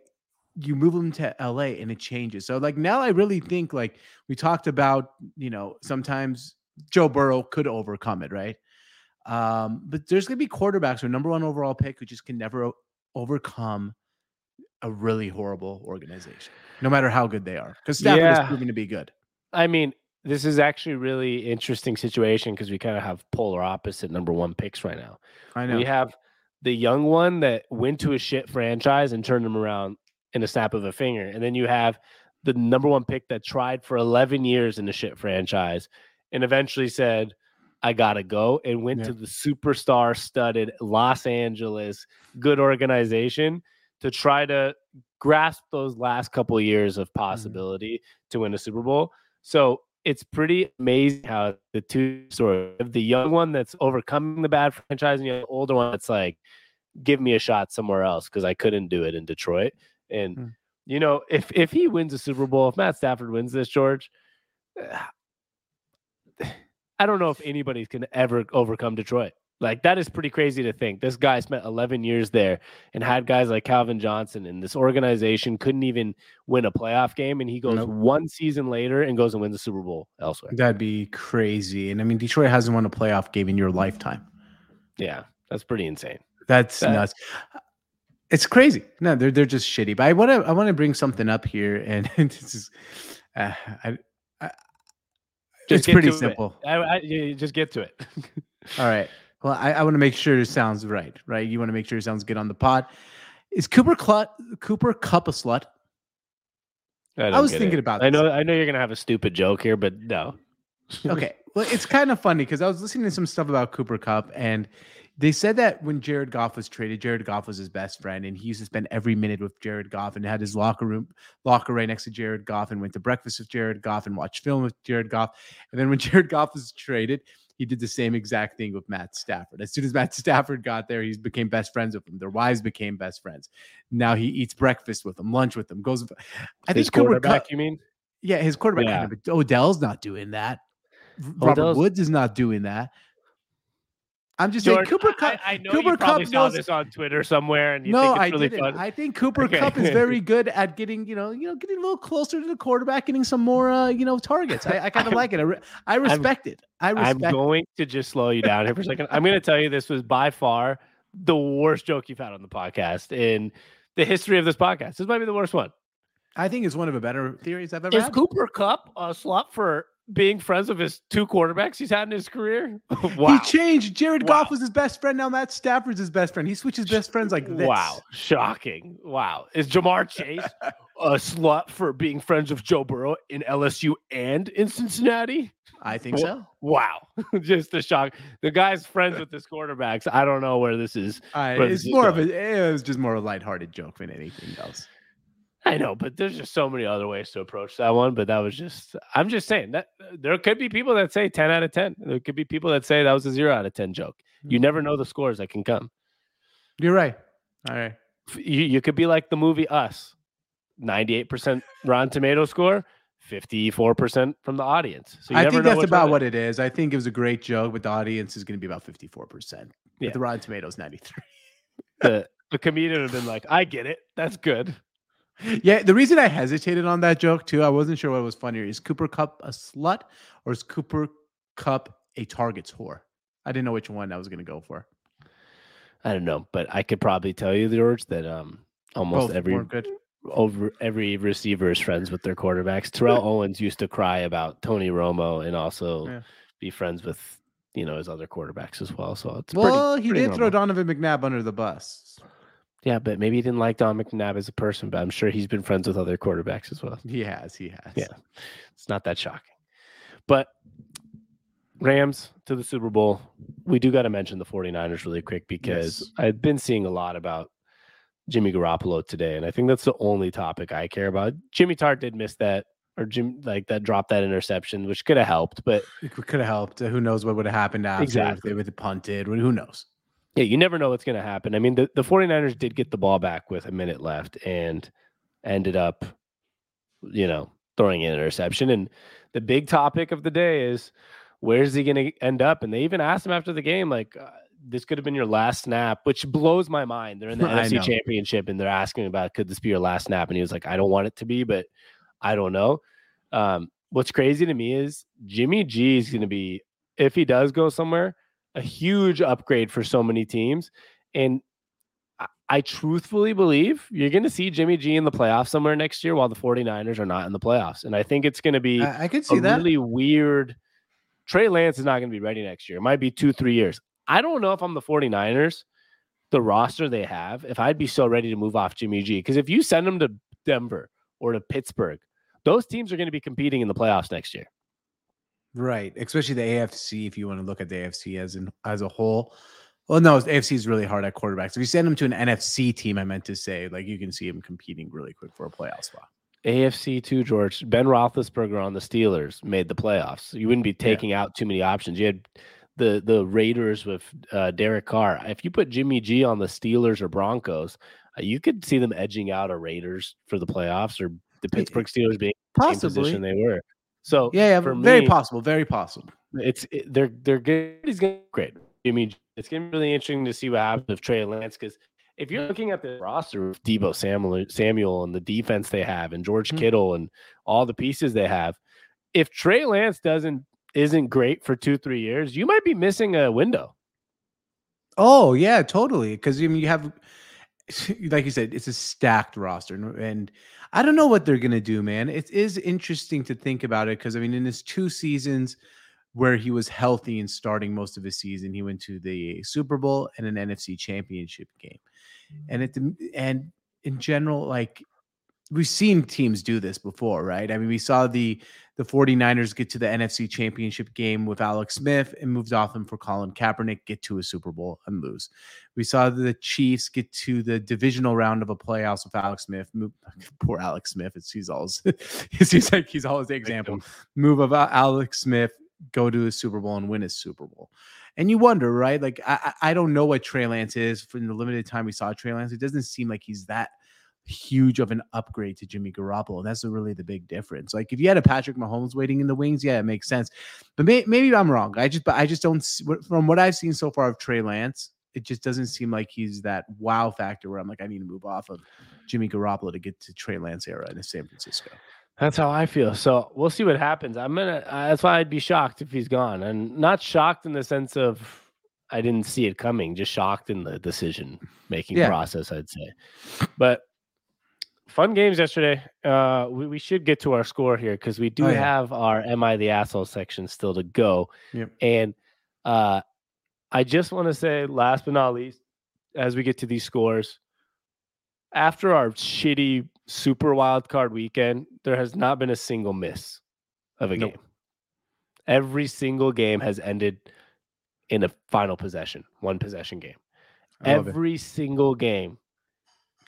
Speaker 3: you move them to LA and it changes. So, like, now I really think, like, we talked about, you know, sometimes Joe Burrow could overcome it, right? Um, but there's going to be quarterbacks or number one overall pick who just can never o- overcome a really horrible organization, no matter how good they are. Because Stafford
Speaker 2: Yeah.
Speaker 3: is proven to be good.
Speaker 2: I mean, this is actually really interesting situation because we kind of have polar opposite number one picks right now.
Speaker 3: I know.
Speaker 2: We have the young one that went to a shit franchise and turned them around in a snap of a finger. And then you have the number one pick that tried for 11 years in a shit franchise and eventually said, I got to go and went
Speaker 3: Yeah.
Speaker 2: to the superstar studded Los Angeles good organization to try to grasp those last couple years of mm-hmm. possibility to win a Super Bowl. So it's pretty amazing how the two stories of the young one that's overcoming the bad franchise and the older one that's like, give me a shot somewhere else because I couldn't do it in Detroit. And
Speaker 3: Hmm.
Speaker 2: you know, if if he wins a Super Bowl, if Matt Stafford wins this, George, I don't know if anybody can ever overcome Detroit. Like that is pretty crazy to think. This guy spent 11 years there and had guys like Calvin Johnson, and this organization couldn't even win a playoff game. And he goes
Speaker 3: Nope.
Speaker 2: one season later and goes and wins the Super Bowl elsewhere.
Speaker 3: That'd be crazy. And I mean, Detroit hasn't won a playoff game in your lifetime.
Speaker 2: Yeah, that's pretty insane.
Speaker 3: That's
Speaker 2: That-
Speaker 3: nuts. It's crazy. No, they're they're just shitty. But I want to I want to bring something up here, and this is, uh, I, I, it's pretty
Speaker 2: it.
Speaker 3: simple.
Speaker 2: I, I, just get to it.
Speaker 3: All right. Well, I, I want to make sure it sounds right. Right. You want to make sure it sounds good on the pod. Is Cooper Clut Cooper Kupp a slut?
Speaker 2: I,
Speaker 3: I
Speaker 2: don't
Speaker 3: was
Speaker 2: get
Speaker 3: thinking
Speaker 2: it.
Speaker 3: about
Speaker 2: I know. I know you're gonna have a stupid joke here, but no.
Speaker 3: okay. Well, it's kind of funny because I was listening to some stuff about Cooper Kupp, and they said that when Jared Goff was traded, Jared Goff was his best friend, and he used to spend every minute with Jared Goff and had his locker room locker right next to Jared Goff and went to breakfast with Jared Goff and watched film with Jared Goff. And then when Jared Goff was traded, he did the same exact thing with Matt Stafford. As soon as Matt Stafford got there, he became best friends with him. Their wives became best friends. Now he eats breakfast with them, lunch with them, goes. I
Speaker 2: His
Speaker 3: think
Speaker 2: quarterback,
Speaker 3: Kupp,
Speaker 2: you mean?
Speaker 3: yeah, his quarterback.
Speaker 2: Yeah.
Speaker 3: kind of, Odell's not doing that. Robert Woods is not doing that. I'm just saying Cooper Kupp.
Speaker 2: I, I know
Speaker 3: Cooper
Speaker 2: you probably
Speaker 3: Kupp
Speaker 2: saw
Speaker 3: knows-
Speaker 2: this on Twitter somewhere, and you
Speaker 3: no,
Speaker 2: think it's
Speaker 3: I
Speaker 2: really
Speaker 3: didn't.
Speaker 2: fun.
Speaker 3: I think Cooper
Speaker 2: Okay.
Speaker 3: Kupp is very good at getting, you know, you know, getting a little closer to the quarterback, getting some more, uh, you know, targets. I, I kind of like it. I, re- I respect it. I
Speaker 2: I'm
Speaker 3: respect. it.
Speaker 2: going to just slow you down here for a second. I'm going to tell you this was by far the worst joke you've had on the podcast in the history of this podcast. This might be the worst one.
Speaker 3: I think it's one of the better theories I've ever
Speaker 2: Is
Speaker 3: had.
Speaker 2: Cooper Kupp a slut for being friends with his two quarterbacks he's had in his career? wow.
Speaker 3: He changed. Jared
Speaker 2: Wow.
Speaker 3: Goff was his best friend. Now Matt Stafford's his best friend. He switches best friends like this.
Speaker 2: Wow. Shocking. Wow. Is Ja'Marr Chase a slut for being friends with Joe Burrow in LSU and in Cincinnati?
Speaker 3: I think
Speaker 2: Wha-
Speaker 3: so.
Speaker 2: Wow. Just a shock. The guy's friends with his quarterbacks. I don't know where this is.
Speaker 3: I,
Speaker 2: But
Speaker 3: it's
Speaker 2: it's
Speaker 3: more of a. It was just more of a lighthearted joke than anything else.
Speaker 2: I know, but there's just so many other ways to approach that one. But that was just, I'm just saying that uh, there could be people that say 10 out of 10. There could be people that say that was a zero out of 10 joke. You never know the scores that can come.
Speaker 3: You're right. All right.
Speaker 2: You, you could be like the movie Us 98% Rotten Tomato score, 54% from the audience. So you
Speaker 3: I
Speaker 2: never
Speaker 3: think
Speaker 2: know
Speaker 3: that's about what it is. I think it was a great joke, but the audience is going to be about 54%.
Speaker 2: Yeah.
Speaker 3: With the Rotten Tomatoes 93.
Speaker 2: the, the comedian would have been like, I get it. That's good.
Speaker 3: Yeah, the reason I hesitated on that joke too, I wasn't sure what was funnier. Is Cooper Kupp a slut or is Cooper Kupp a target's whore? I didn't know which one I was going to go for.
Speaker 2: I don't know, but I could probably tell you, George, that um almost
Speaker 3: Both
Speaker 2: every over every receiver is friends with their quarterbacks. Terrell Owens used to cry about Tony Romo and also
Speaker 3: Yeah.
Speaker 2: be friends with you know his other quarterbacks as well. So it's
Speaker 3: well,
Speaker 2: pretty,
Speaker 3: he
Speaker 2: pretty
Speaker 3: did throw. Donovan McNabb under the bus.
Speaker 2: Yeah, but maybe he didn't like Don McNabb as a person, but I'm sure he's been friends with other quarterbacks as well.
Speaker 3: He has. He has.
Speaker 2: Yeah. It's not that shocking. But Rams to the Super Bowl. We do got to mention the 49ers really quick because
Speaker 3: Yes.
Speaker 2: I've been seeing a lot about Jimmy Garoppolo today. And I think that's the only topic I care about. Jimmy Tartt did miss that or Jim like that dropped that interception, which could have helped. But
Speaker 3: It could have helped. Who knows what would have happened after
Speaker 2: Exactly.
Speaker 3: if they would have punted? Who knows?
Speaker 2: Yeah, you never know what's going to happen. I mean, the, the 49ers did get the ball back with a minute left and ended up, you know, throwing an interception. And the big topic of the day is where's he going to end up? And they even asked him after the game, like, uh, this could have been your last snap, which blows my mind. They're in the
Speaker 3: I
Speaker 2: NFC
Speaker 3: know.
Speaker 2: championship and they're asking about, could this be your last snap? And he was like, I don't want it to be, but I don't know. Um, what's crazy to me is Jimmy G is going to be, if he does go somewhere, a huge upgrade for so many teams. And I, I truthfully believe you're going to see Jimmy G in the playoffs somewhere next year while the 49ers are not in the playoffs. And I think it's going to be
Speaker 3: I, I could
Speaker 2: a
Speaker 3: see that.
Speaker 2: really weird. Trey Lance is not going to be ready next year. It might be two, three years. I don't know if I'm the 49ers, the roster they have, if I'd be so ready to move off Jimmy G. Because if you send him to Denver or to Pittsburgh, those teams are going to be competing in the playoffs next year.
Speaker 3: Right, especially the AFC. If you want to look at the AFC as in as a whole, well, no, the AFC is really hard at quarterbacks. If you send him to an NFC team, I meant to say, like you can see him competing really quick for a playoff spot.
Speaker 2: AFC too, George. Ben Roethlisberger on the Steelers made the playoffs. You wouldn't be taking out too many options. You had the the Raiders with uh, Derek Carr. If you put Jimmy G on the Steelers or Broncos, uh, you could see them edging out a Raiders for the playoffs or the Pittsburgh Steelers being in the position they were. So
Speaker 3: Yeah, yeah, very
Speaker 2: me,
Speaker 3: possible. Very possible.
Speaker 2: it's it, they're they're good. He's gonna be great. Jimmy, it's gonna be really interesting to see what happens with Trey Lance because if you're looking at the roster of Deebo Samuel, Samuel and the defense they have, and George
Speaker 3: Hmm.
Speaker 2: Kittle and all the pieces they have, if Trey Lance doesn't isn't great for two three years, you might be missing a window.
Speaker 3: Oh yeah, totally. Because I mean, you have, like you said, it's a stacked roster, and- and I don't know what they're gonna do, man. It is interesting to think about it because I mean, in his two seasons where he was healthy and starting most of his season, he went to the Super Bowl and an NFC Championship game, and mm-hmm. it and in general, like we've seen teams do this before, right? I mean, we saw the the 49ers get to the NFC Championship game with Alex Smith and moved off them for Colin Kaepernick, get to a Super Bowl and lose. We saw the Chiefs get to the divisional round of a playoffs with Alex Smith. Move, poor Alex Smith. It's he's always it seems like he's always the example. Move of uh, Alex Smith, go to a Super Bowl and win a Super Bowl. And you wonder, right? Like I, I I don't know what Trey Lance is. From the limited time we saw Trey Lance, it doesn't seem like he's that huge of an upgrade to Jimmy Garoppolo. And that's really the big difference. Like if you had a Patrick Mahomes waiting in the wings, yeah, it makes sense. But may, maybe I'm wrong. I just, but I just don't. From what I've seen so far of Trey Lance, it just doesn't seem like he's that wow factor where I'm like, I need to move off of Jimmy Garoppolo to get to Trey Lance era in San Francisco.
Speaker 2: That's how I feel. So we'll see what happens. I'm gonna. Uh, that's why I'd be shocked if he's gone, and not shocked in the sense of I didn't see it coming. Just shocked in the decision making
Speaker 3: Yeah.
Speaker 2: process. I'd say. But fun games yesterday. Uh, we, we should get to our score here because we do
Speaker 3: Oh, yeah.
Speaker 2: have our "Am I the Asshole" section still to go.
Speaker 3: Yep.
Speaker 2: And uh, I just want to say, last but not least, as we get to these scores, after our shitty super wild card weekend, there has not been a single miss of a
Speaker 3: Nope.
Speaker 2: game. Every single game has ended in a final possession, one possession game.
Speaker 3: Love it.
Speaker 2: Every single game,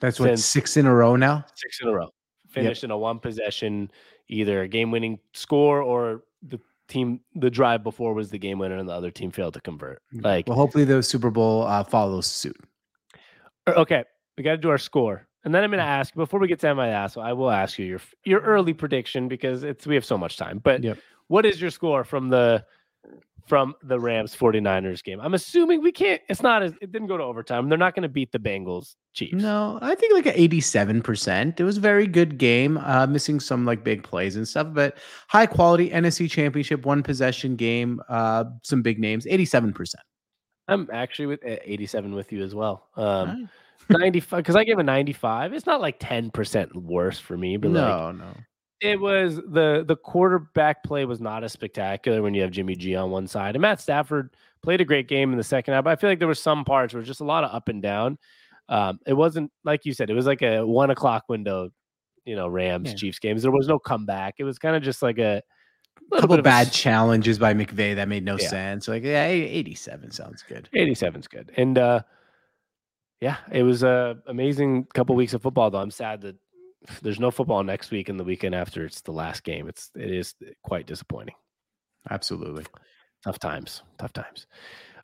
Speaker 3: That's what six in a row now.
Speaker 2: six in a row, finished in a one possession, either a game winning score or the team, the drive before was the game winner and the other team failed to convert. Like,
Speaker 3: Well, hopefully the Super Bowl uh, follows suit.
Speaker 2: Er, Okay, we got to do our score, and then I'm going to ask before we get to my asshole. I will ask you your your early prediction because it's we have so much time. But
Speaker 3: Yep.
Speaker 2: what is your score from the from the Rams 49ers game? I'm assuming we can't. It's not as it didn't go to overtime. They're not going to beat the Bengals Chiefs.
Speaker 3: No, I think like an 87%. It was a very good game, uh, missing some like big plays and stuff, but high quality NFC championship, one possession game, uh, some big names, 87%.
Speaker 2: I'm actually with 87 with you as well. Um, 95 because I gave a 95. It's not like 10% worse for me, but like
Speaker 3: no, no.
Speaker 2: It was the the quarterback play was not as spectacular when you have Jimmy G on one side. And Matt Stafford played a great game in the second half, but I feel like there were some parts where just a lot of up and down. Um, it wasn't like you said, it was like a one o'clock window, you know, Rams
Speaker 3: Yeah.
Speaker 2: Chiefs games. There was no comeback. It was kind of just like a
Speaker 3: couple
Speaker 2: of a
Speaker 3: bad challenges by McVay that made no
Speaker 2: Yeah.
Speaker 3: sense. Like, yeah, 87 sounds good.
Speaker 2: 87's good. And uh yeah, it was a amazing couple weeks of football though. I'm sad that there's no football next week and the weekend after it's the last game. It's it is quite disappointing.
Speaker 3: Absolutely.
Speaker 2: Tough times. Tough times.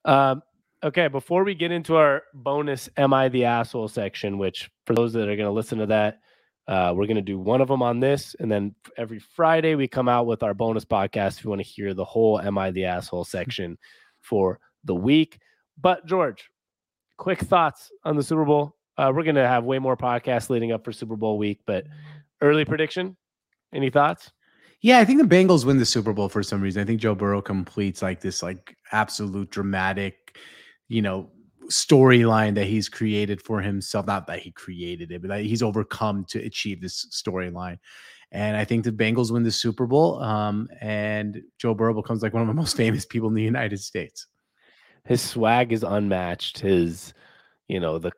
Speaker 2: Um okay, before we get into our bonus Am I the Asshole section, which for those that are gonna listen to that, uh, we're gonna do one of them on this, and then every Friday we come out with our bonus podcast if you want to hear the whole Am I the Asshole section for the week. But George, quick thoughts on the Super Bowl. Uh, we're gonna have way more podcasts leading up for Super Bowl week, but early prediction. Any thoughts?
Speaker 3: Yeah, I think the Bengals win the Super Bowl for some reason. I think Joe Burrow completes like this like absolute dramatic, you know, storyline that he's created for himself. Not that he created it, but that he's overcome to achieve this storyline. And I think the Bengals win the Super Bowl. Um, and Joe Burrow becomes like one of the most famous people in the United States.
Speaker 2: His swag is unmatched. His, you know, the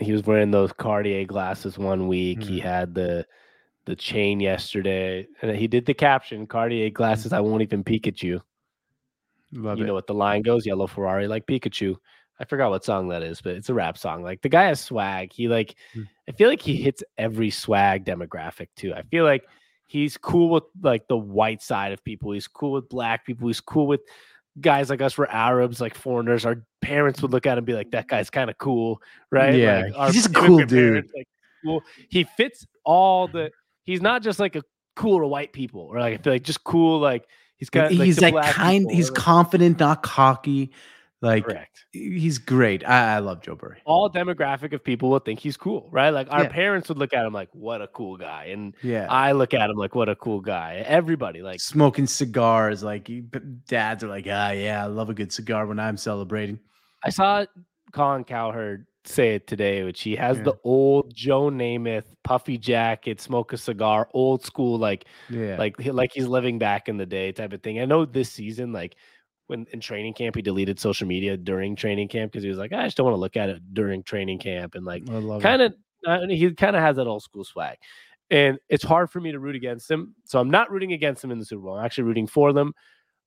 Speaker 2: he was wearing those Cartier glasses one week. He
Speaker 3: Mhm.
Speaker 2: had the the chain yesterday, and he did the caption Cartier glasses. I won't even you.
Speaker 3: Love
Speaker 2: you
Speaker 3: it.
Speaker 2: know what the line goes? Yellow Ferrari like Pikachu. I forgot what song that is, but it's a rap song. Like the guy has swag. He like
Speaker 3: Hmm.
Speaker 2: I feel like he hits every swag demographic too. I feel like he's cool with like the white side of people. He's cool with black people. He's cool with guys like us. We're Arabs, like foreigners. Our parents would look at him and be like, "That guy's kind of cool, right?"
Speaker 3: Yeah,
Speaker 2: Like,
Speaker 3: he's just a cool dude.
Speaker 2: parents, like, cool. He fits all the. He's not just like a cool to white people, or like I feel like just cool. Like he's got.
Speaker 3: he's like kind
Speaker 2: people,
Speaker 3: he's confident, not cocky. Like
Speaker 2: correct.
Speaker 3: he's great. I, I love Joe Burrow.
Speaker 2: all demographic of people will think he's cool, right? Like our
Speaker 3: Yeah.
Speaker 2: parents would look at him like, "What a cool guy," and
Speaker 3: Yeah.
Speaker 2: I look at him like, "What a cool guy." Everybody like,
Speaker 3: smoking cigars. Like dads are like, ah, yeah, I love a good cigar when I'm celebrating.
Speaker 2: I saw Colin Cowherd say it today, which he has
Speaker 3: Yeah.
Speaker 2: the old Joe Namath puffy jacket, smoke a cigar, old school, like
Speaker 3: Yeah,
Speaker 2: like like he's living back in the day type of thing. I know this season, like when in training camp, he deleted social media during training camp because he was like, I just don't want to look at it during training camp and like kind of uh, he kind of has that old school swag and it's hard for me to root against him so i'm not rooting against him in the super bowl i'm actually rooting for them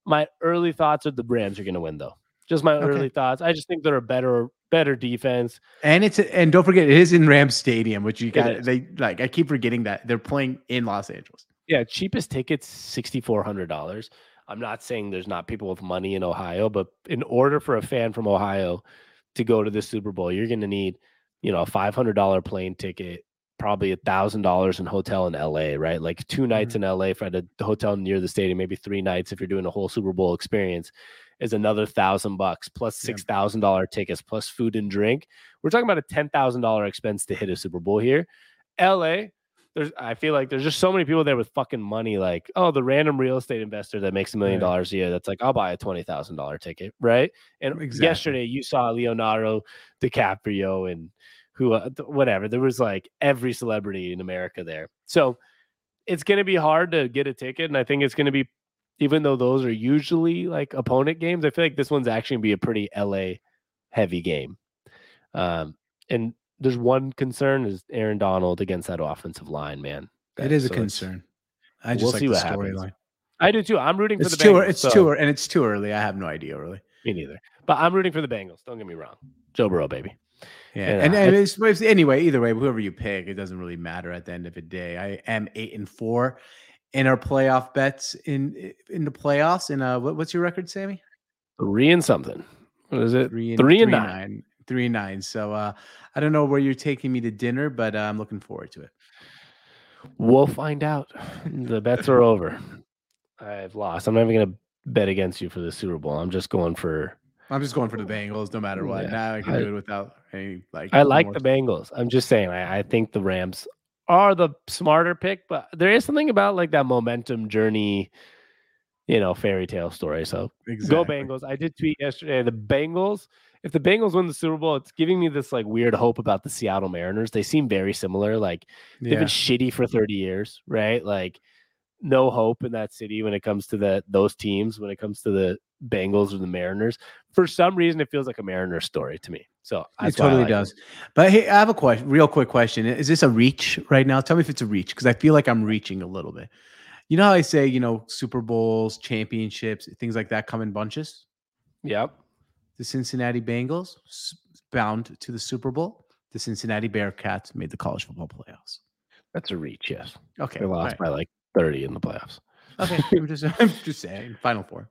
Speaker 2: my early thoughts are the rams are going to win though just my
Speaker 3: Okay.
Speaker 2: early thoughts i just think they're a better better defense
Speaker 3: And it's and don't forget, it is in Rams Stadium, which you got. They like. I keep forgetting that they're playing in Los Angeles.
Speaker 2: yeah cheapest tickets $6400 i'm not saying there's not people with money in ohio but in order for a fan from ohio to go to the super bowl you're going to need you know a $500 plane ticket probably a thousand dollars in hotel in LA, right? Like two nights mm-hmm. in LA for at a hotel near the stadium, maybe three nights if you're doing a whole Super Bowl experience, is another thousand bucks plus six thousand dollar tickets plus food and drink. We're talking about a ten thousand dollar expense to hit a Super Bowl here. LA, there's I feel like there's just so many people there with fucking money, like, oh, the random real estate investor that makes a million dollars a year that's like, I'll buy a twenty thousand dollar ticket, right? And
Speaker 3: Exactly.
Speaker 2: yesterday you saw Leonardo DiCaprio and who uh, whatever there was like every celebrity in america there so it's going to be hard to get a ticket and i think it's going to be even though those are usually like opponent games i feel like this one's actually going to be a pretty la heavy game um and there's one concern is aaron donald against that offensive line man
Speaker 3: It
Speaker 2: That-
Speaker 3: is a
Speaker 2: so it's-
Speaker 3: concern. I just
Speaker 2: we'll
Speaker 3: like
Speaker 2: see
Speaker 3: the
Speaker 2: what happens.
Speaker 3: storyline.
Speaker 2: i do too i'm rooting for
Speaker 3: It's
Speaker 2: the
Speaker 3: too.
Speaker 2: Bengals,
Speaker 3: It's
Speaker 2: so-
Speaker 3: too. And it's too early. I have no idea really.
Speaker 2: me neither but i'm rooting for the bengals don't get me wrong joe burrow baby
Speaker 3: Yeah,
Speaker 2: And,
Speaker 3: and,
Speaker 2: uh,
Speaker 3: and it's, it's- anyway, either way, whoever you pick, it doesn't really matter at the end of the day. I am eight and four in our playoff bets in in the playoffs. And uh, what, what's your record, Sammy?
Speaker 2: three and something what is it
Speaker 3: Three and
Speaker 2: three and nine.
Speaker 3: Three and nine. So uh, I don't know where you're taking me to dinner, but uh, I'm looking forward to it.
Speaker 2: We'll find out. The bets are over. I've lost. I'm not even gonna bet against you for the Super Bowl. I'm just going for.
Speaker 3: I'm just going for the Bengals, no matter what.
Speaker 2: Yeah,
Speaker 3: Now I can
Speaker 2: I-
Speaker 3: do it without any like.
Speaker 2: I like
Speaker 3: more-
Speaker 2: the Bengals. I'm just saying. I, I think the Rams are the smarter pick, but there is something about like that momentum journey. you know, fairy tale story. So
Speaker 3: Exactly.
Speaker 2: go Bengals. I did tweet yesterday. The Bengals, if the Bengals win the Super Bowl, it's giving me this like weird hope about the Seattle Mariners. They seem very similar. Like they've
Speaker 3: Yeah.
Speaker 2: been shitty for 30 years, right? Like no hope in that city when it comes to the those teams, when it comes to the Bengals or the Mariners. For some reason, it feels like a Mariners story to me. So
Speaker 3: It totally
Speaker 2: like
Speaker 3: does. But hey, I have a question, real quick question. Is this a reach right now? Tell me if it's a reach because I feel like I'm reaching a little bit. You know how I say, you know, Super Bowls, championships, things like that come in bunches?
Speaker 2: Yep.
Speaker 3: The Cincinnati Bengals bound to the Super Bowl. The Cincinnati Bearcats made the college football playoffs.
Speaker 2: That's a reach, yes.
Speaker 3: Okay.
Speaker 2: They lost
Speaker 3: right.
Speaker 2: by like 30 in the playoffs.
Speaker 3: Okay. I'm just, I'm just saying. Final four.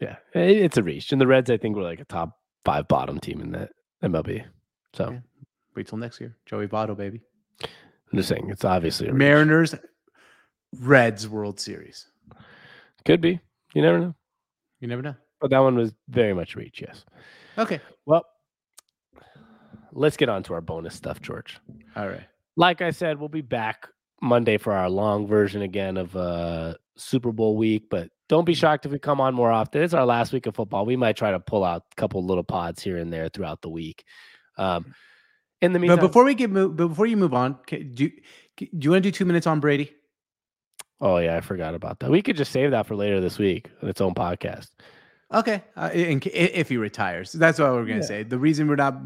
Speaker 2: Yeah, it's a reach. And the Reds, I think, were like a top five bottom team in the MLB. So
Speaker 3: Yeah. Wait till next year. Joey Votto, baby.
Speaker 2: I'm just saying it's obviously.
Speaker 3: Mariners, Reds World Series.
Speaker 2: Could be. You never know.
Speaker 3: You never know.
Speaker 2: But that one was very much reach, yes.
Speaker 3: Okay.
Speaker 2: Well, let's get on to our bonus stuff, George.
Speaker 3: All right.
Speaker 2: Like I said, we'll be back Monday for our long version again of uh Super Bowl week, but don't be shocked if we come on more often. It's our last week of football. We might try to pull out a couple little pods here and there throughout the week. Um in the meantime,
Speaker 3: But before we get move, but before you move on, can, do you, do you want to do two minutes on Brady?
Speaker 2: oh yeah, I forgot about that. We could just save that for later this week on its own podcast.
Speaker 3: Okay, uh, in, if he retires, that's what we're gonna
Speaker 2: Yeah.
Speaker 3: say. The reason we're not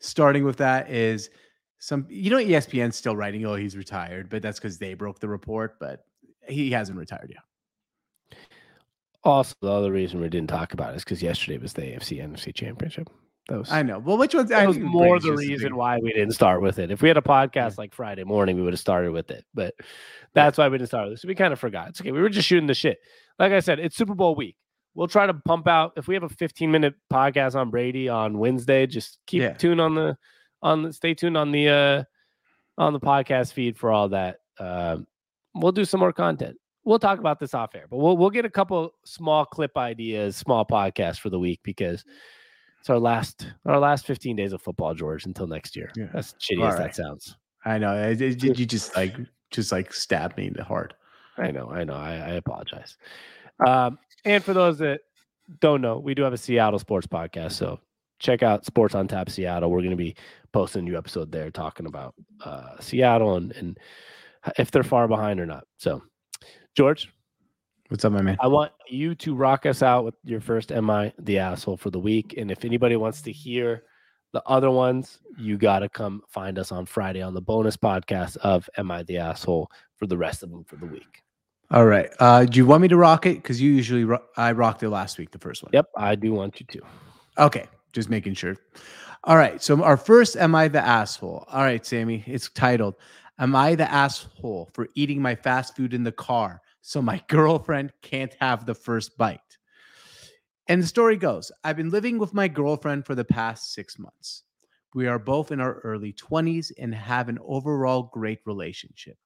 Speaker 3: starting with that is some, you know, ESPN's still writing, oh, he's retired, but that's because they broke the report, but he hasn't retired yet.
Speaker 2: Also, the other reason we didn't talk about it is because yesterday was the AFC NFC Championship. That was
Speaker 3: I know. Well, which one's?
Speaker 2: that was more the reason why we didn't start with it. If we had a podcast like Friday morning, we would have started with it. But that's why we didn't start with it. We kind of forgot. It's okay. We were just shooting the shit. Like I said, it's Super Bowl week. We'll try to pump out if we have a 15 minute podcast on Brady on Wednesday. Just keep
Speaker 3: Yeah.
Speaker 2: tuned on the on the stay tuned on the uh on the podcast feed for all that. Um, we'll do some more content. We'll talk about this off air, but we'll we'll get a couple small clip ideas, small podcasts for the week because it's our last our last 15 days of football, George, until next year.
Speaker 3: Yeah.
Speaker 2: As shitty
Speaker 3: All
Speaker 2: as
Speaker 3: right.
Speaker 2: that sounds.
Speaker 3: I know. it- it- you just like, just like stabbed me in the heart.
Speaker 2: I know, I know. I, I apologize. Um, and for those that don't know, we do have a Seattle sports podcast. So check out Sports on Tap Seattle. We're going to be posting a new episode there talking about uh, Seattle and, and if they're far behind or not. So, George,
Speaker 3: What's up, my man?
Speaker 2: I want you to rock us out with your first Am I the Asshole for the week. And if anybody wants to hear the other ones, you got to come find us on Friday on the bonus podcast of Am I the Asshole for the rest of them for the week.
Speaker 3: All right. Uh, do you want me to rock it? Because you usually ro- I rocked it last week, the first one.
Speaker 2: Yep, I do want you to.
Speaker 3: Okay, just making sure. All right, so our first "Am I the asshole?" All right, Sammy, it's titled "Am I the asshole for eating my fast food in the car so my girlfriend can't have the first bite?" And the story goes: I've been living with my girlfriend for the past six months. We are both in our early twenties and have an overall great relationship.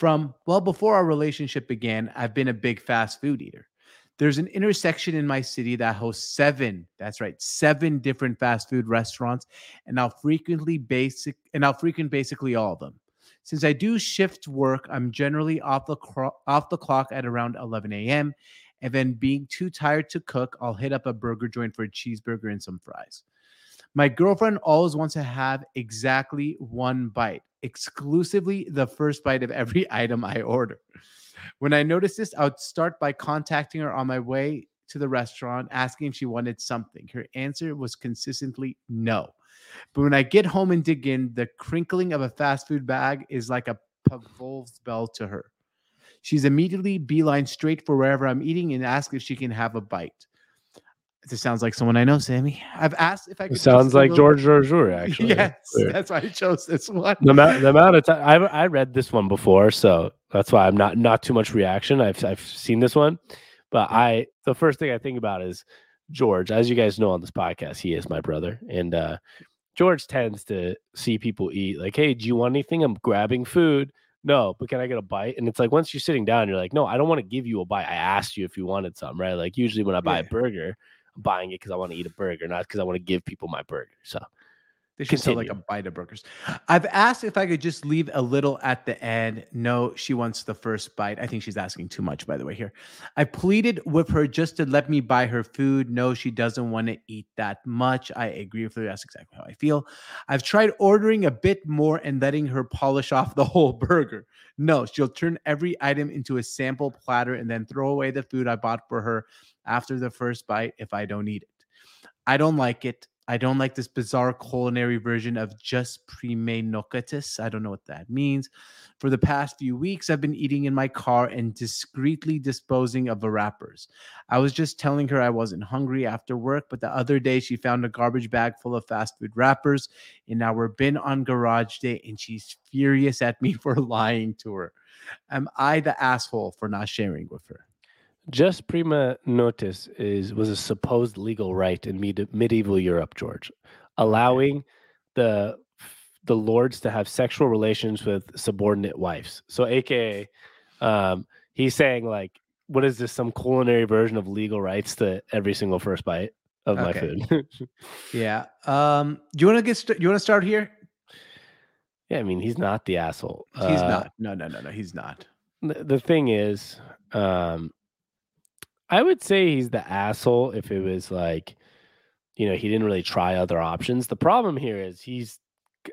Speaker 3: From well before our relationship began, I've been a big fast food eater. There's an intersection in my city that hosts seven, that's right, seven different fast food restaurants, and I'll frequently basic and I'll frequent basically all of them. Since I do shift work, I'm generally off the cro- off the clock at around 11 a.m. And then being too tired to cook, I'll hit up a burger joint for a cheeseburger and some fries. My girlfriend always wants to have exactly one bite, exclusively the first bite of every item I order. When I noticed this, I would start by contacting her on my way to the restaurant, asking if she wanted something. Her answer was consistently no. But when I get home and dig in, the crinkling of a fast food bag is like a Pavlov's bell to her. She's immediately beeline straight for wherever I'm eating and ask if she can have a bite. This sounds like someone I know, Sammy. I've asked if I could.
Speaker 2: It sounds like George George, actually.
Speaker 3: Yes,
Speaker 2: Weird.
Speaker 3: that's why I chose this one.
Speaker 2: the amount, the amount of time I, I read this one before, so that's why I'm not not too much reaction. I've I've seen this one, but I the first thing I think about is George. As you guys know on this podcast, he is my brother, and uh, George tends to see people eat like, "Hey, do you want anything? I'm grabbing food." No, but can I get a bite? And it's like once you're sitting down, you're like, "No, I don't want to give you a bite. I asked you if you wanted some, right?" Like usually when I buy a burger, Buying it because I want to eat a burger, not because I want to give people my burger. So
Speaker 3: They should sell like a bite of burgers. I've asked if I could just leave a little at the end. No, she wants the first bite. I think she's asking too much, by the way, here. I pleaded with her just to let me buy her food. No, she doesn't want to eat that much. I agree with her. That's exactly how I feel. I've tried ordering a bit more and letting her polish off the whole burger. No, she'll turn every item into a sample platter and then throw away the food I bought for her after the first bite if I don't eat it. I don't like it. I don't like this bizarre culinary version of jus primae noctis. I don't know what that means. For the past few weeks, I've been eating in my car and discreetly disposing of the wrappers. I was just telling her I wasn't hungry after work, but the other day she found a garbage bag full of fast food wrappers in our bin on garage day, and she's furious at me for lying to her. Am I the asshole for not sharing with her?
Speaker 2: Jus primae noctis is was a supposed legal right in med- medieval Europe, George, allowing the the lords to have sexual relations with subordinate wives. So, AKA, um, he's saying like, what is this? Some culinary version of legal rights to every single first bite of my food.
Speaker 3: Yeah. Um. Do you want to get? St- you want to start here?
Speaker 2: yeah, I mean, he's not the asshole.
Speaker 3: He's
Speaker 2: Uh,
Speaker 3: not. No. No. No. No. He's not.
Speaker 2: the, the thing is, um, I would say he's the asshole if it was like, you know, he didn't really try other options. The problem here is he's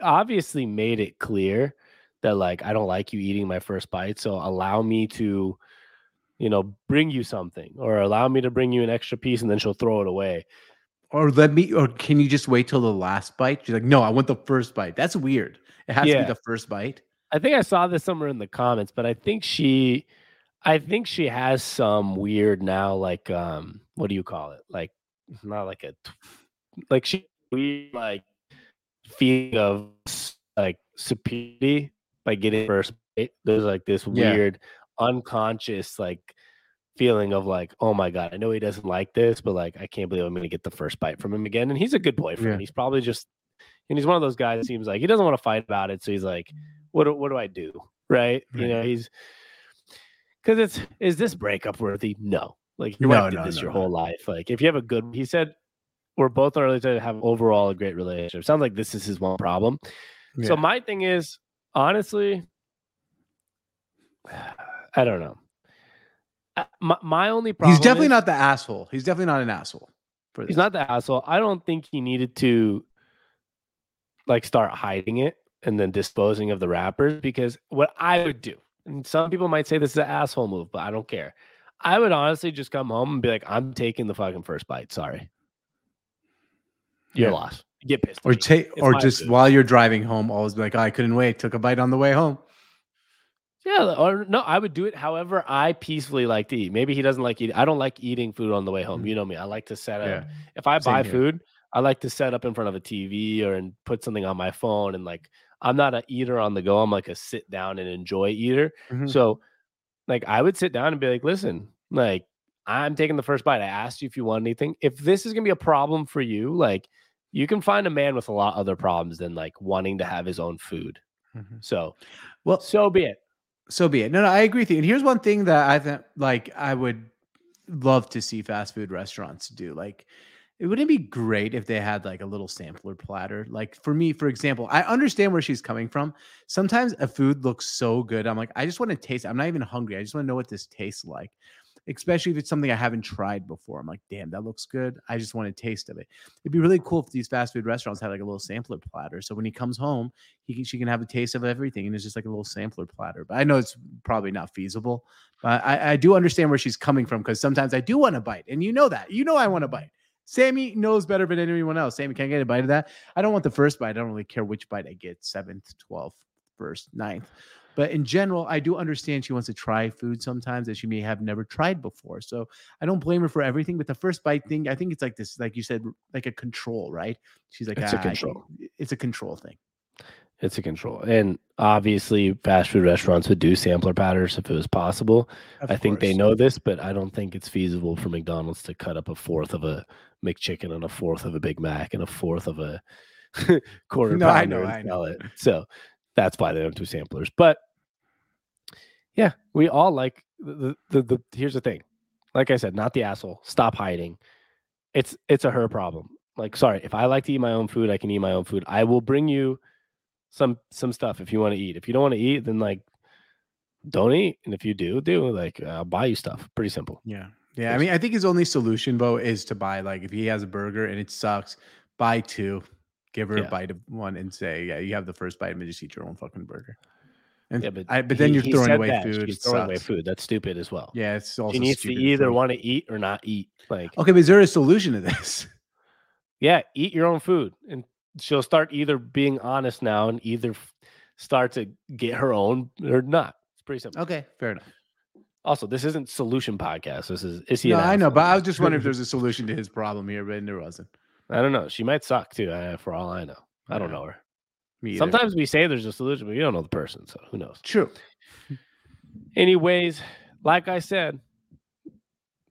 Speaker 2: obviously made it clear that like I don't like you eating my first bite, so allow me to, you know, bring you something or allow me to bring you an extra piece, and then she'll throw it away.
Speaker 3: Or let me. Or can you just wait till the last bite? She's like, no, I want the first bite. That's weird. It has to be the first bite.
Speaker 2: I think I saw this somewhere in the comments, but I think she I think she has some weird now like um what do you call it? Like not like a like she weird like feeling of like superiority by getting first bite. There's like this
Speaker 3: Yeah.
Speaker 2: weird unconscious like feeling of like, oh my god, I know he doesn't like this, but like I can't believe I'm gonna get the first bite from him again. And he's a good boyfriend.
Speaker 3: Yeah.
Speaker 2: He's probably just and he's one of those guys that seems like he doesn't want to fight about it. So he's like, what do, what do I do? Right. You know, he's because it's is this breakup worthy? No. Like your
Speaker 3: No,
Speaker 2: wife did
Speaker 3: no,
Speaker 2: this
Speaker 3: no,
Speaker 2: your whole life. Like if you have a good he said we're both early to have overall a great relationship. Sounds like this is his one problem. So my thing is honestly, I don't know. Uh, My, my only problem
Speaker 3: He's definitely
Speaker 2: is-
Speaker 3: not the asshole. He's definitely not an asshole. For
Speaker 2: He's not the asshole. I don't think he needed to like start hiding it and then disposing of the wrappers because what I would do, and some people might say this is an asshole move, but I don't care. I would honestly just come home and be like, I'm taking the fucking first bite. Sorry. Your
Speaker 3: Yeah.
Speaker 2: loss. Get pissed.
Speaker 3: Or take, or just
Speaker 2: food.
Speaker 3: while you're driving home, always be like, oh, I couldn't wait. Took a bite on the way home.
Speaker 2: Yeah, or no, I would do it however I peacefully like to eat. Maybe he doesn't like eating. I don't like eating food on the way home.
Speaker 3: Mhm.
Speaker 2: You know me. I like to set up.
Speaker 3: Yeah.
Speaker 2: If I
Speaker 3: Same
Speaker 2: buy
Speaker 3: here.
Speaker 2: food, I like to set up in front of a TV or and put something on my phone. And like, I'm not a eater on the go. I'm like a sit down and enjoy eater.
Speaker 3: Mhm.
Speaker 2: So, like, I would sit down and be like, listen, like, I'm taking the first bite. I asked you if you want anything. If this is gonna be a problem for you, like, you can find a man with a lot other problems than like wanting to have his own food.
Speaker 3: Mhm.
Speaker 2: So,
Speaker 3: Well,
Speaker 2: so be it.
Speaker 3: so be it. No, no, I agree with you. And here's one thing that I think, like, I would love to see fast food restaurants do. Like, it wouldn't be great if they had like a little sampler platter. Like for me, for example, I understand where she's coming from. Sometimes a food looks so good. I'm like, I just want to taste. it. I'm not even hungry. I just want to know what this tastes like. Especially if it's something I haven't tried before. I'm like, damn, that looks good. I just want a taste of it. It'd be really cool if these fast food restaurants had like a little sampler platter. So when he comes home, he can, she can have a taste of everything, and it's just like a little sampler platter. But I know it's probably not feasible. But I, I do understand where she's coming from because sometimes I do want to bite, and you know that. You know I want to bite. Sammy knows better than anyone else. Sammy, can I get a bite of that? I don't want the first bite. I don't really care which bite I get seventh, 12th, first, ninth. But in general, I do understand she wants to try food sometimes that she may have never tried before. So I don't blame her for everything. But the first bite thing, I think it's like this, like you said, like a control, right? She's like,
Speaker 2: It's a
Speaker 3: "Ah, can-"
Speaker 2: control.
Speaker 3: It's a control thing.
Speaker 2: It's a control. And obviously, fast food restaurants would do sampler patterns if it was possible.
Speaker 3: Of
Speaker 2: I think they know this, but I don't think it's feasible for McDonald's to cut up a fourth of a McChicken and a fourth of a Big Mac and a fourth of a quarter
Speaker 3: No, I know,
Speaker 2: and sell it. So that's why they don't do samplers. But yeah, we all like the, the the here's the thing. Like I said, not the asshole. Stop hiding. It's it's a her problem. Like, sorry, if I like to eat my own food, I can eat my own food. I will bring you some some stuff if you want to eat. If you don't want to eat, then like don't eat. And if you do, do like I'll buy you stuff. Pretty simple.
Speaker 3: Yeah. Yeah. I mean, I think his only solution, Bo, is to buy like if he has a burger and it sucks, buy two, give her
Speaker 2: Yeah.
Speaker 3: a bite of one, and say, "Yeah, you have the first bite, and just eat your own fucking burger." And
Speaker 2: Yeah, but
Speaker 3: I, but then
Speaker 2: he-
Speaker 3: you're throwing away
Speaker 2: that.
Speaker 3: food.
Speaker 2: She's throwing away food. That's stupid as well.
Speaker 3: Yeah, it's also
Speaker 2: she needs to either want to eat or not eat. Like,
Speaker 3: Okay, but is there a solution to this?
Speaker 2: yeah, eat your own food, and she'll start either being honest now and either start to get her own or not. It's pretty simple.
Speaker 3: Okay, fair enough.
Speaker 2: Also, this isn't solution podcast. This is is he?
Speaker 3: No, I know, but I was just wondering if there's a solution to his problem here, but there wasn't.
Speaker 2: I don't know. She might suck too. Uh, for all I know, I don't know her.
Speaker 3: Me either.
Speaker 2: Sometimes we say there's a solution, but we don't know the person, so who knows?
Speaker 3: true.
Speaker 2: Anyways, like I said,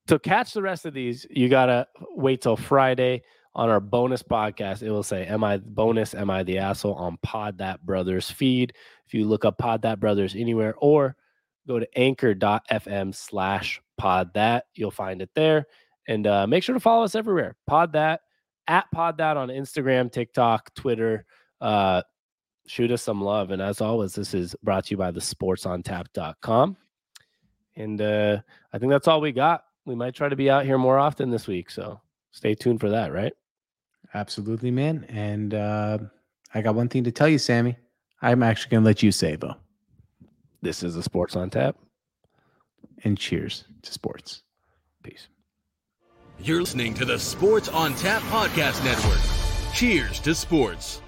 Speaker 2: to catch the rest of these, you gotta wait till Friday on our bonus podcast. It will say, Am I bonus? Am I the asshole on Pod That Brothers feed? If you look up Pod That Brothers anywhere or go to anchor.fm slash pod that, you'll find it there. And uh, make sure to follow us everywhere. Pod that at pod that on Instagram, TikTok, Twitter. Uh, shoot us some love. And as always, this is brought to you by the sportsontap.com. And uh, I think that's all we got. We might try to be out here more often this week. So stay tuned for that, right?
Speaker 3: Absolutely, man. And uh, I got one thing to tell you, Sammy. I'm actually going to let you say, though.
Speaker 2: This is the Sports on Tap.
Speaker 3: And cheers to sports.
Speaker 2: Peace.
Speaker 1: You're listening to the Sports on Tap Podcast Network. Cheers to sports.